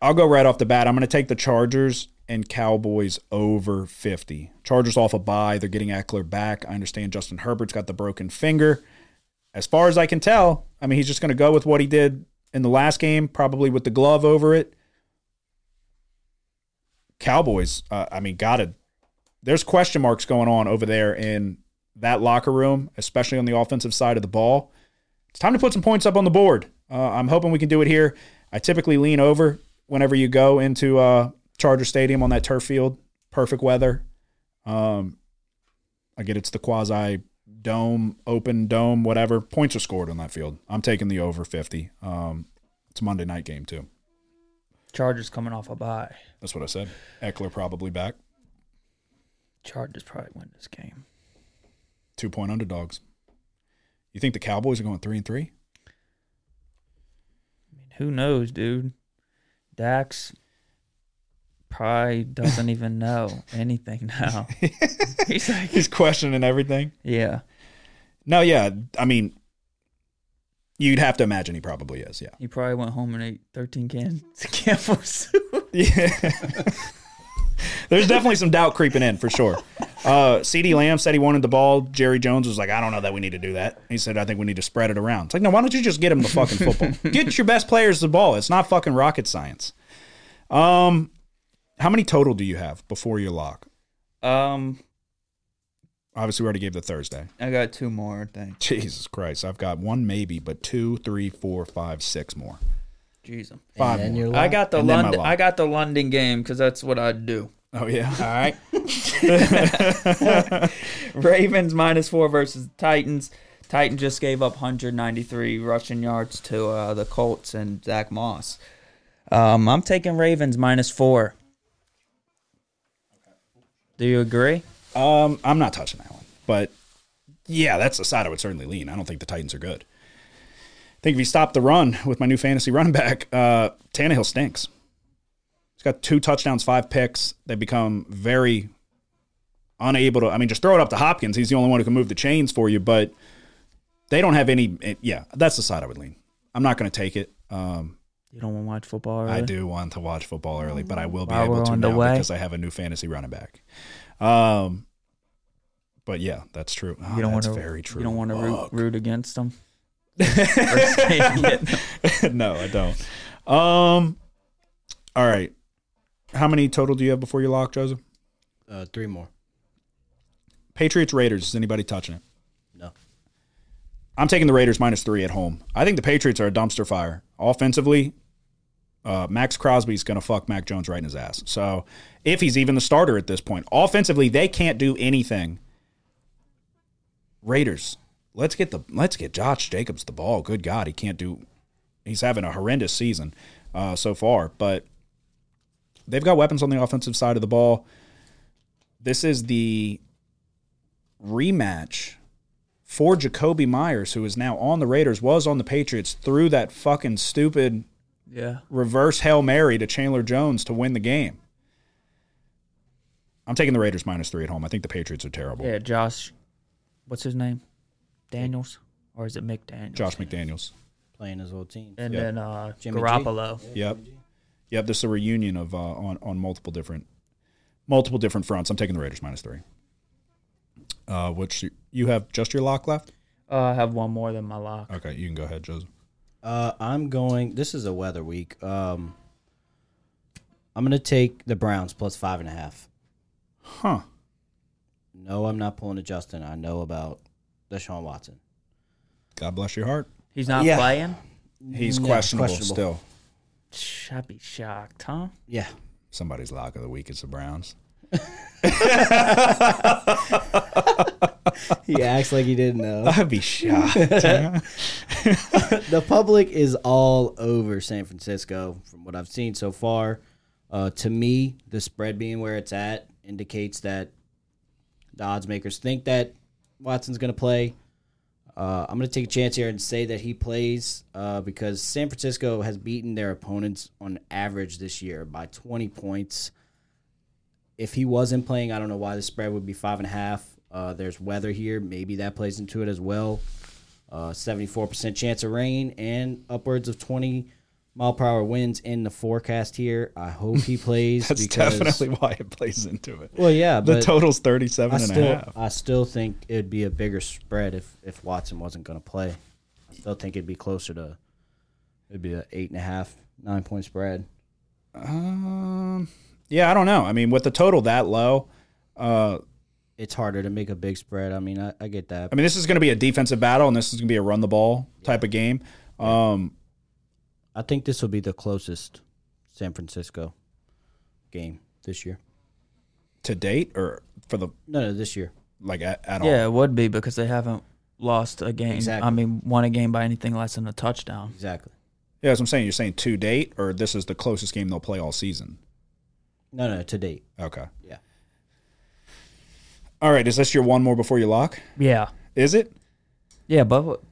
I'll go right off the bat. I'm going to take the Chargers and Cowboys over 50. Chargers off a bye. They're getting Ekeler back. I understand Justin Herbert's got the broken finger. As far as I can tell, I mean, he's just going to go with what he did in the last game, probably with the glove over it. Cowboys, uh, I mean, got to. There's question marks going on over there in that locker room, especially on the offensive side of the ball. It's time to put some points up on the board. Uh, I'm hoping we can do it here. I typically lean over whenever you go into uh, Charger Stadium on that turf field. Perfect weather. Um, I get it's the quasi dome, open dome, whatever. Points are scored on that field. I'm taking the over 50. Um, it's a Monday night game too. Chargers coming off a bye. That's what I said. Ekeler probably back. Chargers probably win this game. Two point underdogs. You think the Cowboys are going three and three? I mean, who knows, dude? Dax probably doesn't even know anything now. [LAUGHS] He's like, He's questioning everything. yeah. No, yeah. I mean, you'd have to imagine he probably is. Yeah. He probably went home and ate 13 cans [LAUGHS] of Campbell soup. Yeah. There's definitely some doubt creeping in for sure. Uh, CeeDee Lamb said he wanted the ball. Jerry Jones was like, I don't know that we need to do that. He said, I think we need to spread it around. It's like, no, why don't you just get him the fucking football? [LAUGHS] get your best players the ball. It's not fucking rocket science. Um, how many total do you have before your lock? Um, Obviously, we already gave the Thursday. I got two more, I think. Jesus Christ, I've got one maybe, but two, three, four, five, six more. Jeez. Five and more. your I got the And London. lock. I got the London game because that's what I'd do. Oh yeah. All right. [LAUGHS] [LAUGHS] Ravens minus four versus Titans. Titans just gave up 193 rushing yards to uh, the Colts and Zach Moss. Um, I'm taking Ravens minus four. Do you agree? Um, I'm not touching that one, but yeah, that's the side I would certainly lean. I don't think the Titans are good. I think if you stop the run with my new fantasy [LAUGHS] running back, uh, Tannehill stinks. He's got two touchdowns, five picks. They become very unable to. I mean, just throw it up to Hopkins. He's the only one who can move the chains for you, but they don't have any. Yeah, that's the side I would lean. I'm not going to take it. Um, You don't want to watch football? I do want to watch football early, but I will be While able to now because I have a new fantasy running back. Um, but yeah, that's true. Oh, You don't want that's to. very true. You don't want to root, root against them. [LAUGHS] [LAUGHS] no, I don't. Um, all right. How many total do you have before you lock, Joseph? Uh, three more. Patriots Raiders. Is anybody touching it? No. I'm taking the Raiders minus three at home. I think the Patriots are a dumpster fire offensively. Uh, Maxx Crosby's going to fuck Mac Jones right in his ass. So if he's even the starter at this point, offensively they can't do anything. Raiders, let's get the let's get Josh Jacobs the ball. Good God, he can't do. He's having a horrendous season uh, so far, but they've got weapons on the offensive side of the ball. This is the rematch for Jakobi Meyers, who is now on the Raiders, was on the Patriots, through that fucking stupid Yeah. reverse Hail Mary to Chandler Jones to win the game. I'm taking the Raiders minus three at home. I think the Patriots are terrible. Yeah. Josh. What's his name? Daniels, or is it McDaniels? Josh McDaniels. Playing his old team. And Yeah. then uh, Jimmy G. Garoppolo. Yep. Yep. This is a reunion of uh, on on multiple different multiple different fronts. I'm taking the Raiders minus three. Uh, which you- you have just your lock left? Uh, I have one more than my lock. Okay, you can go ahead, Joseph. Uh, I'm going. This is a weather week. Um, I'm gonna take the Browns plus five and a half. Huh. No, I'm not pulling a Justin. I know about Deshaun Watson. God bless your heart. He's not Yeah. playing. He's Yeah, questionable, questionable. still. Shh, I'd be shocked, huh? Yeah. Somebody's lock of the week is the Browns. [LAUGHS] He acts like he didn't know. I'd be shocked. [LAUGHS] the public is all over San Francisco from what I've seen so far. Uh, to me, the spread being where it's at indicates that the odds makers think that Watson's going to play. Uh, I'm going to take a chance here and say that he plays uh, because San Francisco has beaten their opponents on average this year by 20 points. If he wasn't playing, I don't know why the spread would be five and a half. Uh, there's weather here, maybe that plays into it as well. Uh, 74% chance of rain and upwards of 20 mile per hour winds in the forecast here. I hope he [LAUGHS] plays. That's because, definitely why it plays into it. Well, yeah, the total's 37 I and a still, half. I still think it'd be a bigger spread if, if Watson wasn't going to play. I still think it'd be closer to, it'd be an eight and a half, nine point spread. Um, yeah, I don't know. I mean, with the total that low, uh, It's harder to make a big spread. I mean, I, I get that. I mean, this is going to be a defensive battle, and this is going to be a run the ball type of game. Um, I think this will be the closest San Francisco game this year. to date, or for the No, no, this year. like at, at all. Yeah, it would be because they haven't lost a game. Exactly. I mean, won a game by anything less than a touchdown. Exactly. Yeah, that's what I'm saying. You're saying to date, or this is the closest game they'll play all season. No, no, to date. Okay. Yeah. All right. Is this your one more before you lock? Yeah, Is it? yeah, but what-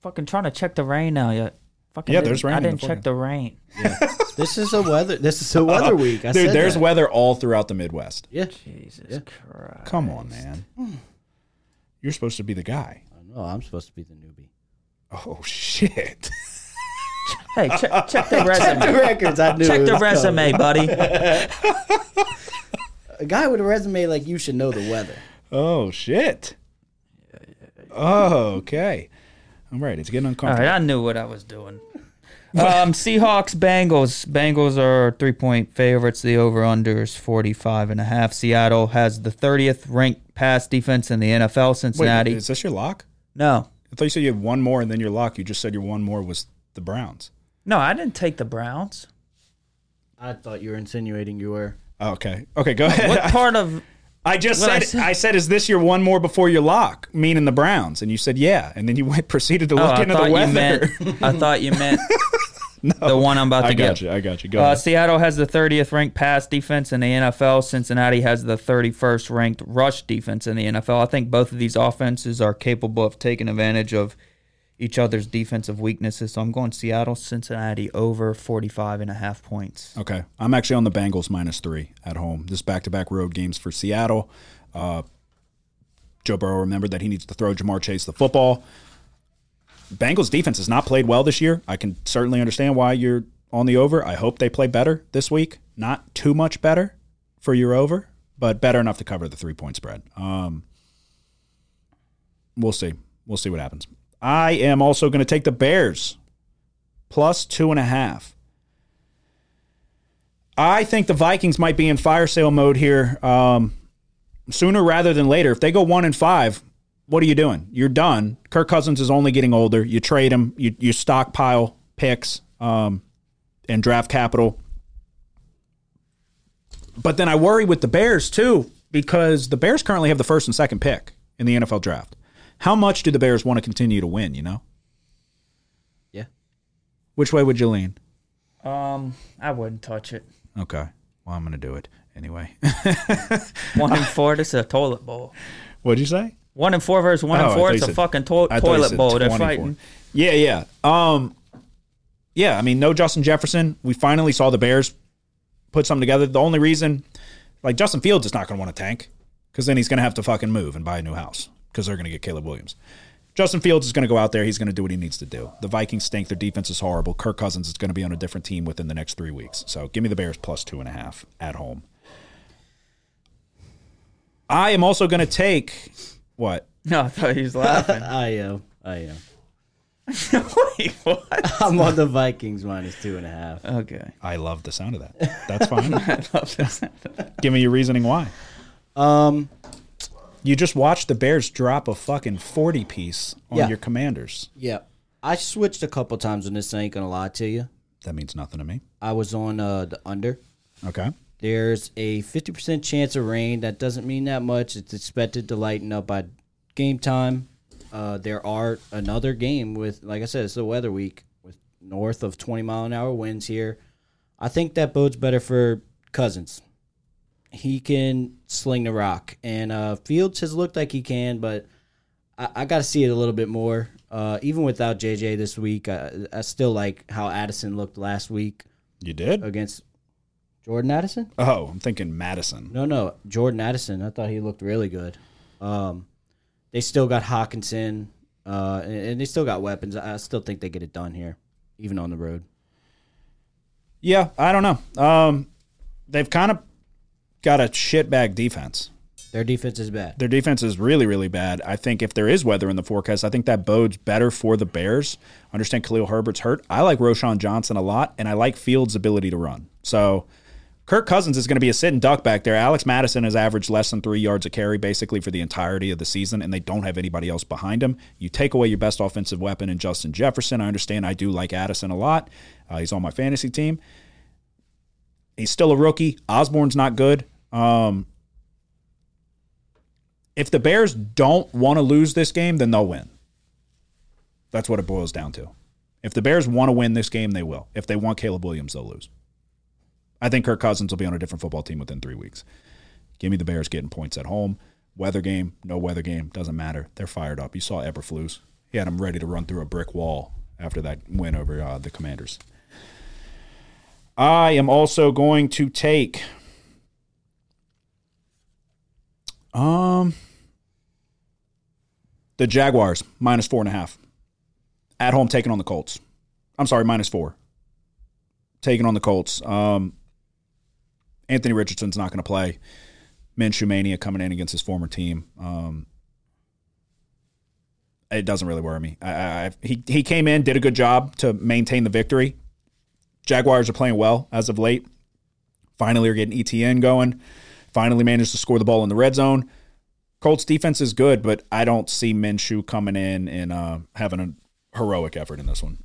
fucking trying to check the rain now. Yeah, fucking Yeah, didn't- there's rain I in the didn't check forecast. the rain. [LAUGHS] This is a weather. This is a uh, weather week. I Dude, said there's that. weather all throughout the Midwest. Yeah. Jesus Christ! Come on, man. You're supposed to be the guy. I know. I'm supposed to be the newbie. Oh [LAUGHS] shit. Hey, check, [LAUGHS] check the resume. records. I knew. check the was resume, buddy. [LAUGHS] A guy with a resume like you should know the weather. Oh shit. Oh, okay. All right, it's getting All uncomfortable. right, I knew what I was doing. Um, [LAUGHS] Seahawks, Bengals. Bengals are three point favorites. The over under is 45 and a half. Seattle has the 30th ranked pass defense in the NFL. Wait, Cincinnati. is this your lock? no, I thought you said you had one more and then your lock. You just said your one more was the Browns. No, I didn't take the Browns. I thought you were insinuating you were. Oh, okay. Okay, go ahead. What [LAUGHS] part of I just What I said, said- I said, is this your one more before your lock? Meaning the Browns, and you said yeah, and then you went [LAUGHS] proceeded to Oh, look I into thought the you weather. meant. I [LAUGHS] thought you meant the one I'm about to get. I get. got you. I got you. Go Uh, ahead. Seattle has the 30th ranked pass defense in the NFL. Cincinnati has the 31st ranked rush defense in the NFL. I think both of these offenses are capable of taking advantage of each other's defensive weaknesses. So I'm going Seattle, Cincinnati over 45 and a half points. Okay. I'm actually on the Bengals minus three at home. This back to back road games for Seattle. Uh, Joe Burrow remembered that he needs to throw Ja'Marr Chase the football. Bengals defense has not played well this year. I can certainly understand why you're on the over. I hope they play better this week. Not too much better for your over, but better enough to cover the three point spread. Um, we'll see. We'll see what happens. I am also going to take the Bears plus two and a half. I think the Vikings might be in fire sale mode here um, sooner rather than later. If they go one and five, what are you doing? You're done. Kirk Cousins is only getting older. You trade him. You you stockpile picks um, and draft capital. But then I worry with the Bears too because the Bears currently have the first and second pick in the NFL draft. How much do the Bears want to continue to win? You know, Yeah. which way would you lean? Um, I wouldn't touch it. Okay, well I'm going to do it anyway. [LAUGHS] One and four, this is a toilet bowl. What'd you say? One and four versus one Oh, I and four, it's a said- fucking to- I thought you toilet said bowl. They're fighting. Yeah, yeah. Um, yeah. I mean, no Justin Jefferson. We finally saw the Bears put something together. The only reason, like Justin Fields, is not going to want to tank because then he's going to have to fucking move and buy a new house because they're going to get Caleb Williams. Justin Fields is going to go out there. He's going to do what he needs to do. The Vikings stink. Their defense is horrible. Kirk Cousins is going to be on a different team within the next three weeks. So give me the Bears plus two and a half at home. I am also going to take what? No, I thought he was laughing. [LAUGHS] I am. I am. [LAUGHS] Wait, what? [LAUGHS] I'm on the Vikings minus two and a half. Okay. I love the sound of that. That's fine. I love this. Give me your reasoning why. Um, You just watched the Bears drop a fucking 40 piece on Yeah. your commanders. yeah. I switched a couple times and this ain't gonna lie to you. That means nothing to me. I was on uh, the under. Okay. There's a 50% chance of rain. That doesn't mean that much. It's expected to lighten up by game time. Uh, there are another game with, like I said, it's the weather week with north of 20 mile an hour winds here. I think that bodes better for Cousins. He can sling the rock, and uh, Fields has looked like he can, but I, I got to see it a little bit more. Uh, even without JJ this week, I, I still like how Addison looked last week You did? against Jordan Addison. Oh, I'm thinking Madison. No, no, Jordan Addison. I thought he looked really good. Um, they still got Hockenson, uh, and, and they still got weapons. I still think they get it done here, even on the road. Yeah, I don't know. Um, they've kind of got a shitbag defense. Their defense is bad. Their defense is really, really bad. I think if there is weather in the forecast, I think that bodes better for the Bears. Understand Khalil Herbert's hurt. I like Roschon Johnson a lot, and I like Fields' ability to run. So Kirk Cousins is going to be a sitting duck back there. Alex Mattison has averaged less than three yards a carry basically for the entirety of the season, and they don't have anybody else behind him. You take away your best offensive weapon in Justin Jefferson. I understand I do like Addison a lot. Uh, he's on my fantasy team. He's still a rookie. Osborn's not good. Um, if the Bears don't want to lose this game, then they'll win. That's what it boils down to. If the Bears want to win this game, they will. If they want Caleb Williams, they'll lose. I think Kirk Cousins will be on a different football team within three weeks. Give me the Bears getting points at home. Weather game, no weather game, doesn't matter. They're fired up. You saw Eberflus. He had them ready to run through a brick wall after that win over uh, the Commanders. I am also going to take um the Jaguars minus four and a half. At home taking on the Colts. I'm sorry, minus four. Taking on the Colts. Um Anthony Richardson's not going to play. Minshew Mania coming in against his former team. Um, it doesn't really worry me. I, I, he he came in, did a good job to maintain the victory. Jaguars are playing well as of late. Finally, are getting ETN going. Finally, managed to score the ball in the red zone. Colts defense is good, but I don't see Minshew coming in and uh, having a heroic effort in this one.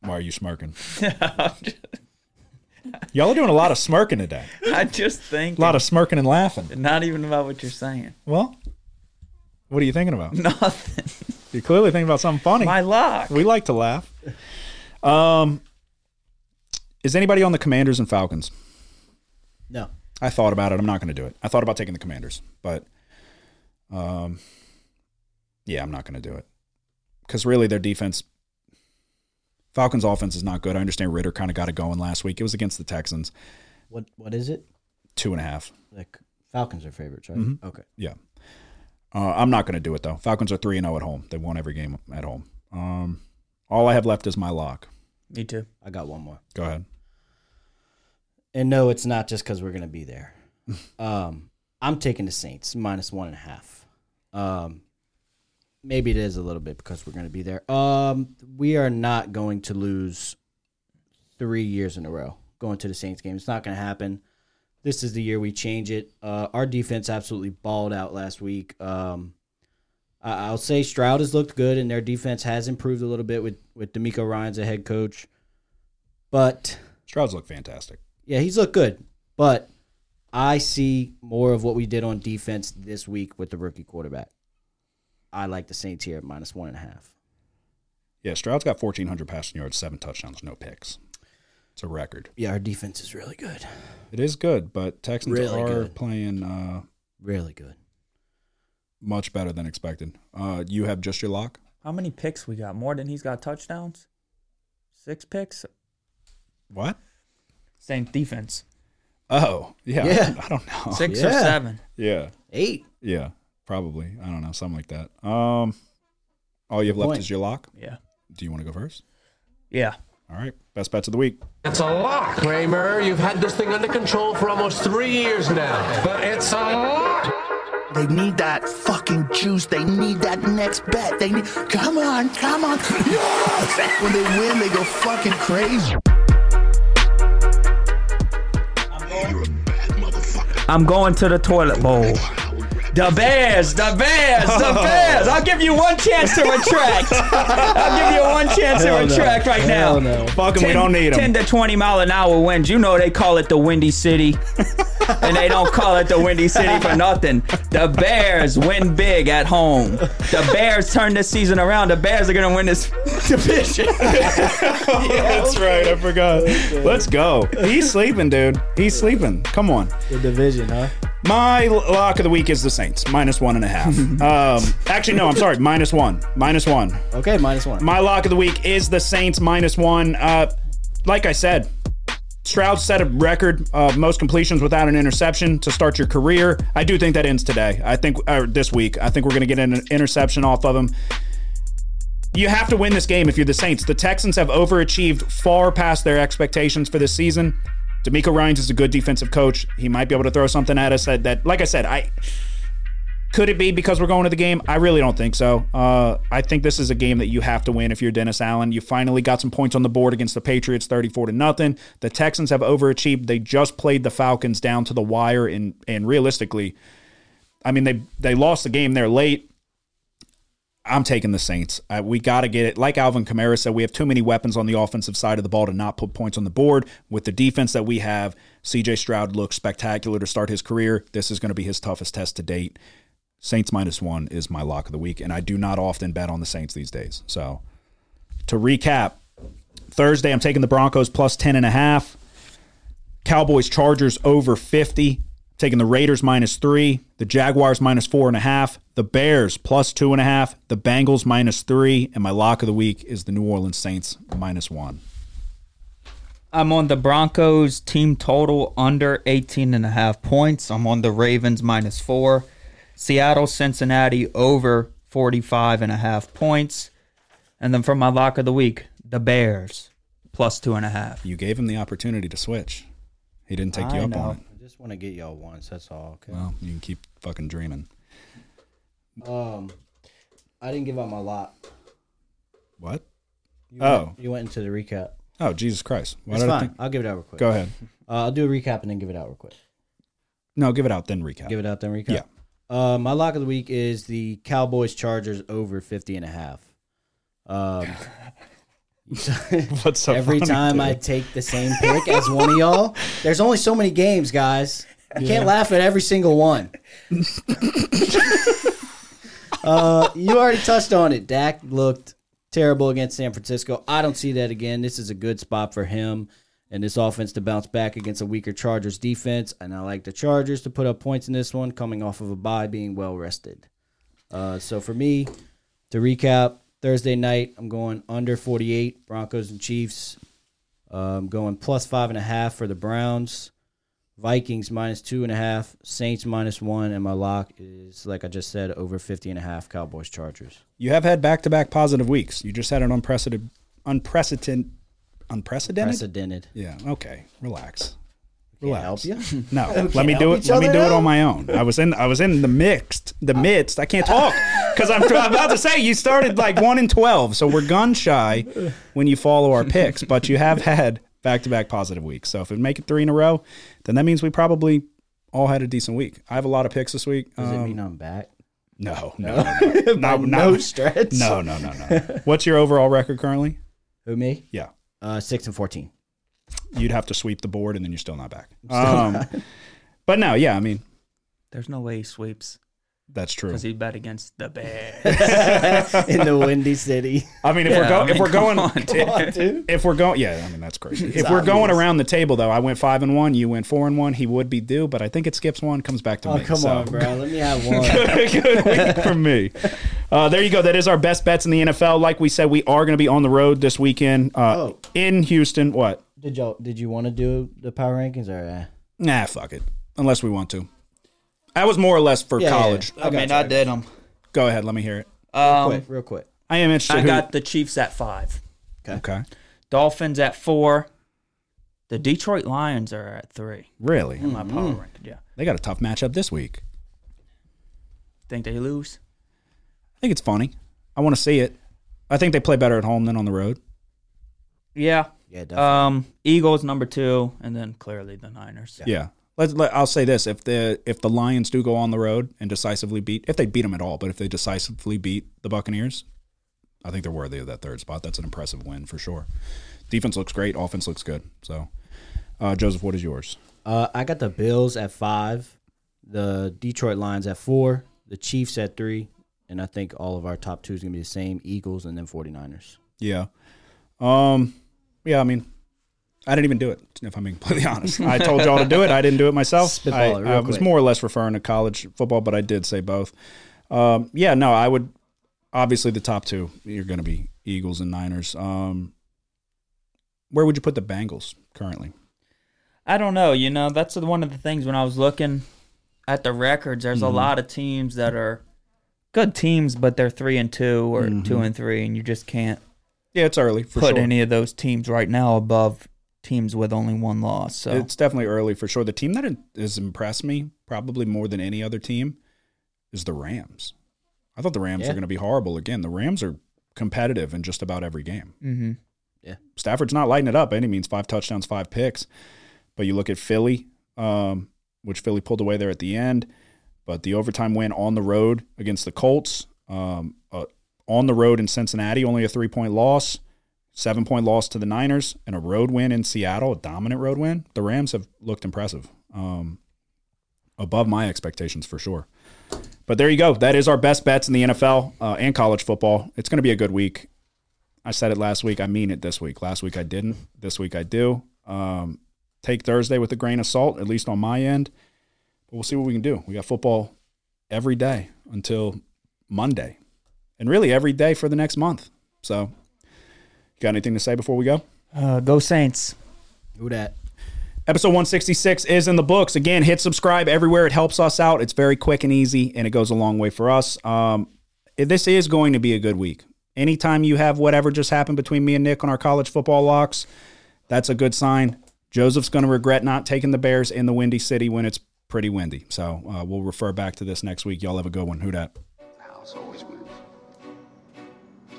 Why are you smirking? [LAUGHS] Y'all are doing a lot of smirking today. I just think A lot of smirking and laughing. not even about what you're saying. Well, what are you thinking about? Nothing. [LAUGHS] You're clearly thinking about something funny. My luck. We like to laugh. Um, Is anybody on the Commanders and Falcons? No. I thought about it. I'm not going to do it. I thought about taking the Commanders, but um, yeah, I'm not going to do it because really their defense, Falcons' offense is not good. I understand Ridder kind of got it going last week. It was against the Texans, What What is it? two and a half. Like Falcons are favorites, right? Mm-hmm. Okay. Yeah, uh, I'm not going to do it though. Falcons are three and zero at home. They won every game at home. Um, all I have left is my lock. Me too. I got one more. Go ahead. And no, it's not just because we're gonna be there. [LAUGHS] um, I'm taking the Saints minus one and a half. Um, maybe it is a little bit because we're gonna be there. Um, we are not going to lose three years in a row going to the Saints game. It's not gonna happen. This is the year we change it. Uh, our defense absolutely balled out last week. Um, I- I'll say Stroud has looked good, and their defense has improved a little bit with with DeMeco Ryans a head coach, but. Stroud's look fantastic. Yeah, he's looked good, but I see more of what we did on defense this week with the rookie quarterback. I like the Saints here at minus one and a half. Yeah, Stroud's got 1,400 passing yards, seven touchdowns, no picks. It's a record. Yeah, our defense is really good, It is good, but Texans Really are good. playing uh, really good. much better than expected. Uh, you have just your lock? How many picks we got? More than he's got touchdowns? Six picks? What? Same defense. Oh, yeah. Yeah. I don't know. Six or Yeah. seven. Yeah, Eight. yeah, probably. I don't know, something like that. Um, all you have left point. is your lock. Yeah. Do you want to go first? Yeah. All right, best bets of the week. It's a lock. Kramer, you've had this thing under control for almost three years now. But it's a lock. They need that fucking juice. They need that next bet. They need. Come on, come on. Yes! When they win, they go fucking crazy. I'm going to the toilet bowl. The Bears, the Bears, the oh. Bears. I'll give you one chance to retract. I'll give you one chance to Hell no. retract right Hell now. no. Fuck 'em, we don't need them. 10 to 20 mile an hour winds. You know they call it the Windy City. [LAUGHS] and they don't call it the Windy City for nothing. The Bears win big at home. The Bears turn this season around. The Bears are going to win this [LAUGHS] division. [LAUGHS] yeah, That's right. I forgot. Let's go. He's sleeping, dude. He's sleeping. Come on. The division, huh? My lock of the week is the Saints, minus one and a half. [LAUGHS] um, actually, no, I'm sorry, minus one. Minus one. Okay, minus one. My lock of the week is the Saints, minus one. Uh, like I said, Stroud set a record of most completions without an interception to start your career. I do think that ends today. I think, or this week. I think we're going to get an interception off of him. You have to win this game if you're the Saints. The Texans have overachieved far past their expectations for this season. DeMeco Ryans is a good defensive coach. He might be able to throw something at us that, that like I said, I could it be because we're going to the game? I really don't think so. Uh, I think this is a game that you have to win if you're Dennis Allen. You finally got some points on the board against the Patriots, 34 to nothing. The Texans have overachieved. They just played the Falcons down to the wire, and and realistically, I mean they they lost the game there late. I'm taking the Saints. Uh, we got to get it. Like Alvin Kamara said, we have too many weapons on the offensive side of the ball to not put points on the board. With the defense that we have, CJ Stroud looks spectacular to start his career. This is going to be his toughest test to date. Saints minus one is my lock of the week, and I do not often bet on the Saints these days. So, to recap, Thursday I'm taking the Broncos plus 10 and a half. Cowboys Chargers over 50. Taking the Raiders minus three, the Jaguars minus four and a half, the Bears plus two and a half, the Bengals minus three, and my lock of the week is the New Orleans Saints minus one. I'm on the Broncos team total under 18 and a half points. I'm on the Ravens minus four. Seattle, Cincinnati over 45 and a half points. And then for my lock of the week, the Bears plus two and a half. You gave him the opportunity to switch. He didn't take you I up know. on it. I just want to get y'all once. That's all. Okay. Well, you can keep fucking dreaming. Um, I didn't give out my lot. What? You Oh. went, you went into the recap. Oh, Jesus Christ. Why It's did I fine. think- I'll give it out real quick. Go ahead. Uh, I'll do a recap and then give it out real quick. No, give it out, then recap. Give it out then recap. Yeah. Uh, my lock of the week is the Cowboys Chargers over 50 and a half. Um, [LAUGHS] [LAUGHS] What's so every time dude? I take the same pick as one of y'all, there's only so many games, guys. You can't laugh at every single one. [LAUGHS] uh, you already touched on it. Dak looked terrible against San Francisco. I don't see that again. This is a good spot for him and this offense to bounce back against a weaker Chargers defense. And I like the Chargers to put up points in this one, coming off of a bye, being well rested. Uh, so for me, to recap, Thursday night, I'm going under 48, Broncos and Chiefs. Uh, I'm going plus five and a half for the Browns. Vikings minus two and a half, Saints minus one, and my lock is like I just said, over 50 and a half, Cowboys Chargers. You have had back to back positive weeks. You just had an unprecedented, unprecedented, unprecedented. Precedented. Yeah. Okay. Relax. Can't help you. [LAUGHS] No, can't let me do it. Let me do it on my own. I was in. I was in the mixed, the midst. I can't talk because I'm, I'm about to say you started like one in twelve, so we're gun shy when you follow our picks. But you have had back to back positive weeks. So if we make it three in a row, then that means we probably all had a decent week. I have a lot of picks this week. Does it Um, mean I'm back? no, no, [LAUGHS] no, no, no no, stretch. no, no, no, no. What's your overall record currently? Who me? Yeah, Uh, six and fourteen. You'd have to sweep the board, and then you're still not back. [LAUGHS] Um, but no, yeah, I mean There's no way he sweeps that's true. because he bet against the [LAUGHS] Bears. in the Windy City. I mean, if Yeah, we're going, I mean, if we're going, on, dude. if we're going, yeah, I mean that's crazy. if we're going around the table, though, I went five and one, you went four and one. He would be due, but I think it skips one, comes back to Oh me. come so. on, bro. Let me have one. [LAUGHS] Good week for me. Uh, there you go. That is our best bets in the NFL. Like we said, we are going to be on the road this weekend uh, Oh. in Houston. What? Did y'all? Did you want to do the power rankings or? Uh, Nah, fuck it. Unless we want to. That was more or less for Yeah, yeah, college. yeah. I mean, I did them. Go ahead. Let me hear it. Um, quick, real quick. I am interested. I who- got the Chiefs at five, okay. Dolphins at four. The Detroit Lions are at three. Really? in My power ranking. Yeah. They got a tough matchup this week. Think they lose? I think it's funny. I want to see it. I think they play better at home than on the road. Yeah. Yeah, definitely. Um, Eagles number two, and then clearly the Niners. Yeah. Let's. Let, I'll say this: if the if the Lions do go on the road and decisively beat, if they beat them at all, but if they decisively beat the Buccaneers, I think they're worthy of that third spot. That's an impressive win for sure. Defense looks great. Offense looks good. So, uh, Joseph, what is yours? Uh, I got the Bills at five, the Detroit Lions at four, the Chiefs at three, and I think all of our top two is gonna be the same: Eagles and then 49ers. Yeah. Um. Yeah. I mean, I didn't even do it. If I'm being [LAUGHS] completely honest, I told y'all to do it. I didn't do it myself. I, it I was quick. more or less referring to college football, but I did say both. Um. Yeah. No. I would. Obviously, the top two you're going to be Eagles and Niners. Um. Where would you put the Bengals currently? I don't know. You know, that's one of the things when I was looking at the records. There's Mm-hmm. a lot of teams that are good teams, but they're three and two or two and three, and you just can't Yeah, it's early Mm-hmm. for put sure. any of those teams right now above teams with only one loss. So It's definitely early for sure. The team that has impressed me probably more than any other team is the Rams. I thought the Rams Yeah. were going to be horrible again. The Rams are competitive in just about every game. Mhm. Stafford's not lighting it up by any means. Five touchdowns, five picks. But you look at Philly, um, which Philly pulled away there at the end. But the overtime win on the road against the Colts, um, uh, on the road in Cincinnati, only a three point loss, seven point loss to the Niners, and a road win in Seattle, a dominant road win. The Rams have looked impressive, um, above my expectations for sure. But there you go. That is our best bets in the NFL uh, and college football. It's going to be a good week. I said it last week. I mean it this week. Last week I didn't. This week I do. Um, take Thursday with a grain of salt, at least on my end. But we'll see what we can do. We got football every day until Monday, and really every day for the next month. So, you got anything to say before we go? uh, go Saints. Who that? Episode 166 is in the books. Again, hit subscribe everywhere. It helps us out. It's very quick and easy, and it goes a long way for us. Um, this is going to be a good week. Anytime you have whatever just happened between me and Nick on our college football locks, that's a good sign. Joseph's going to regret not taking the Bears in the Windy City when it's pretty windy. So uh, we'll refer back to this next week. Y'all have a good one. Who dat?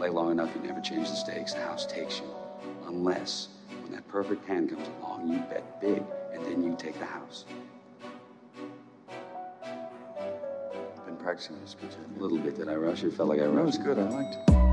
Play long enough, you never change the stakes. The house takes you. Unless, when that perfect hand comes along, you bet big, and then you take the house. I've Been practicing this? A little bit. Did I rush it? Felt like I That was rushed. good. I liked it.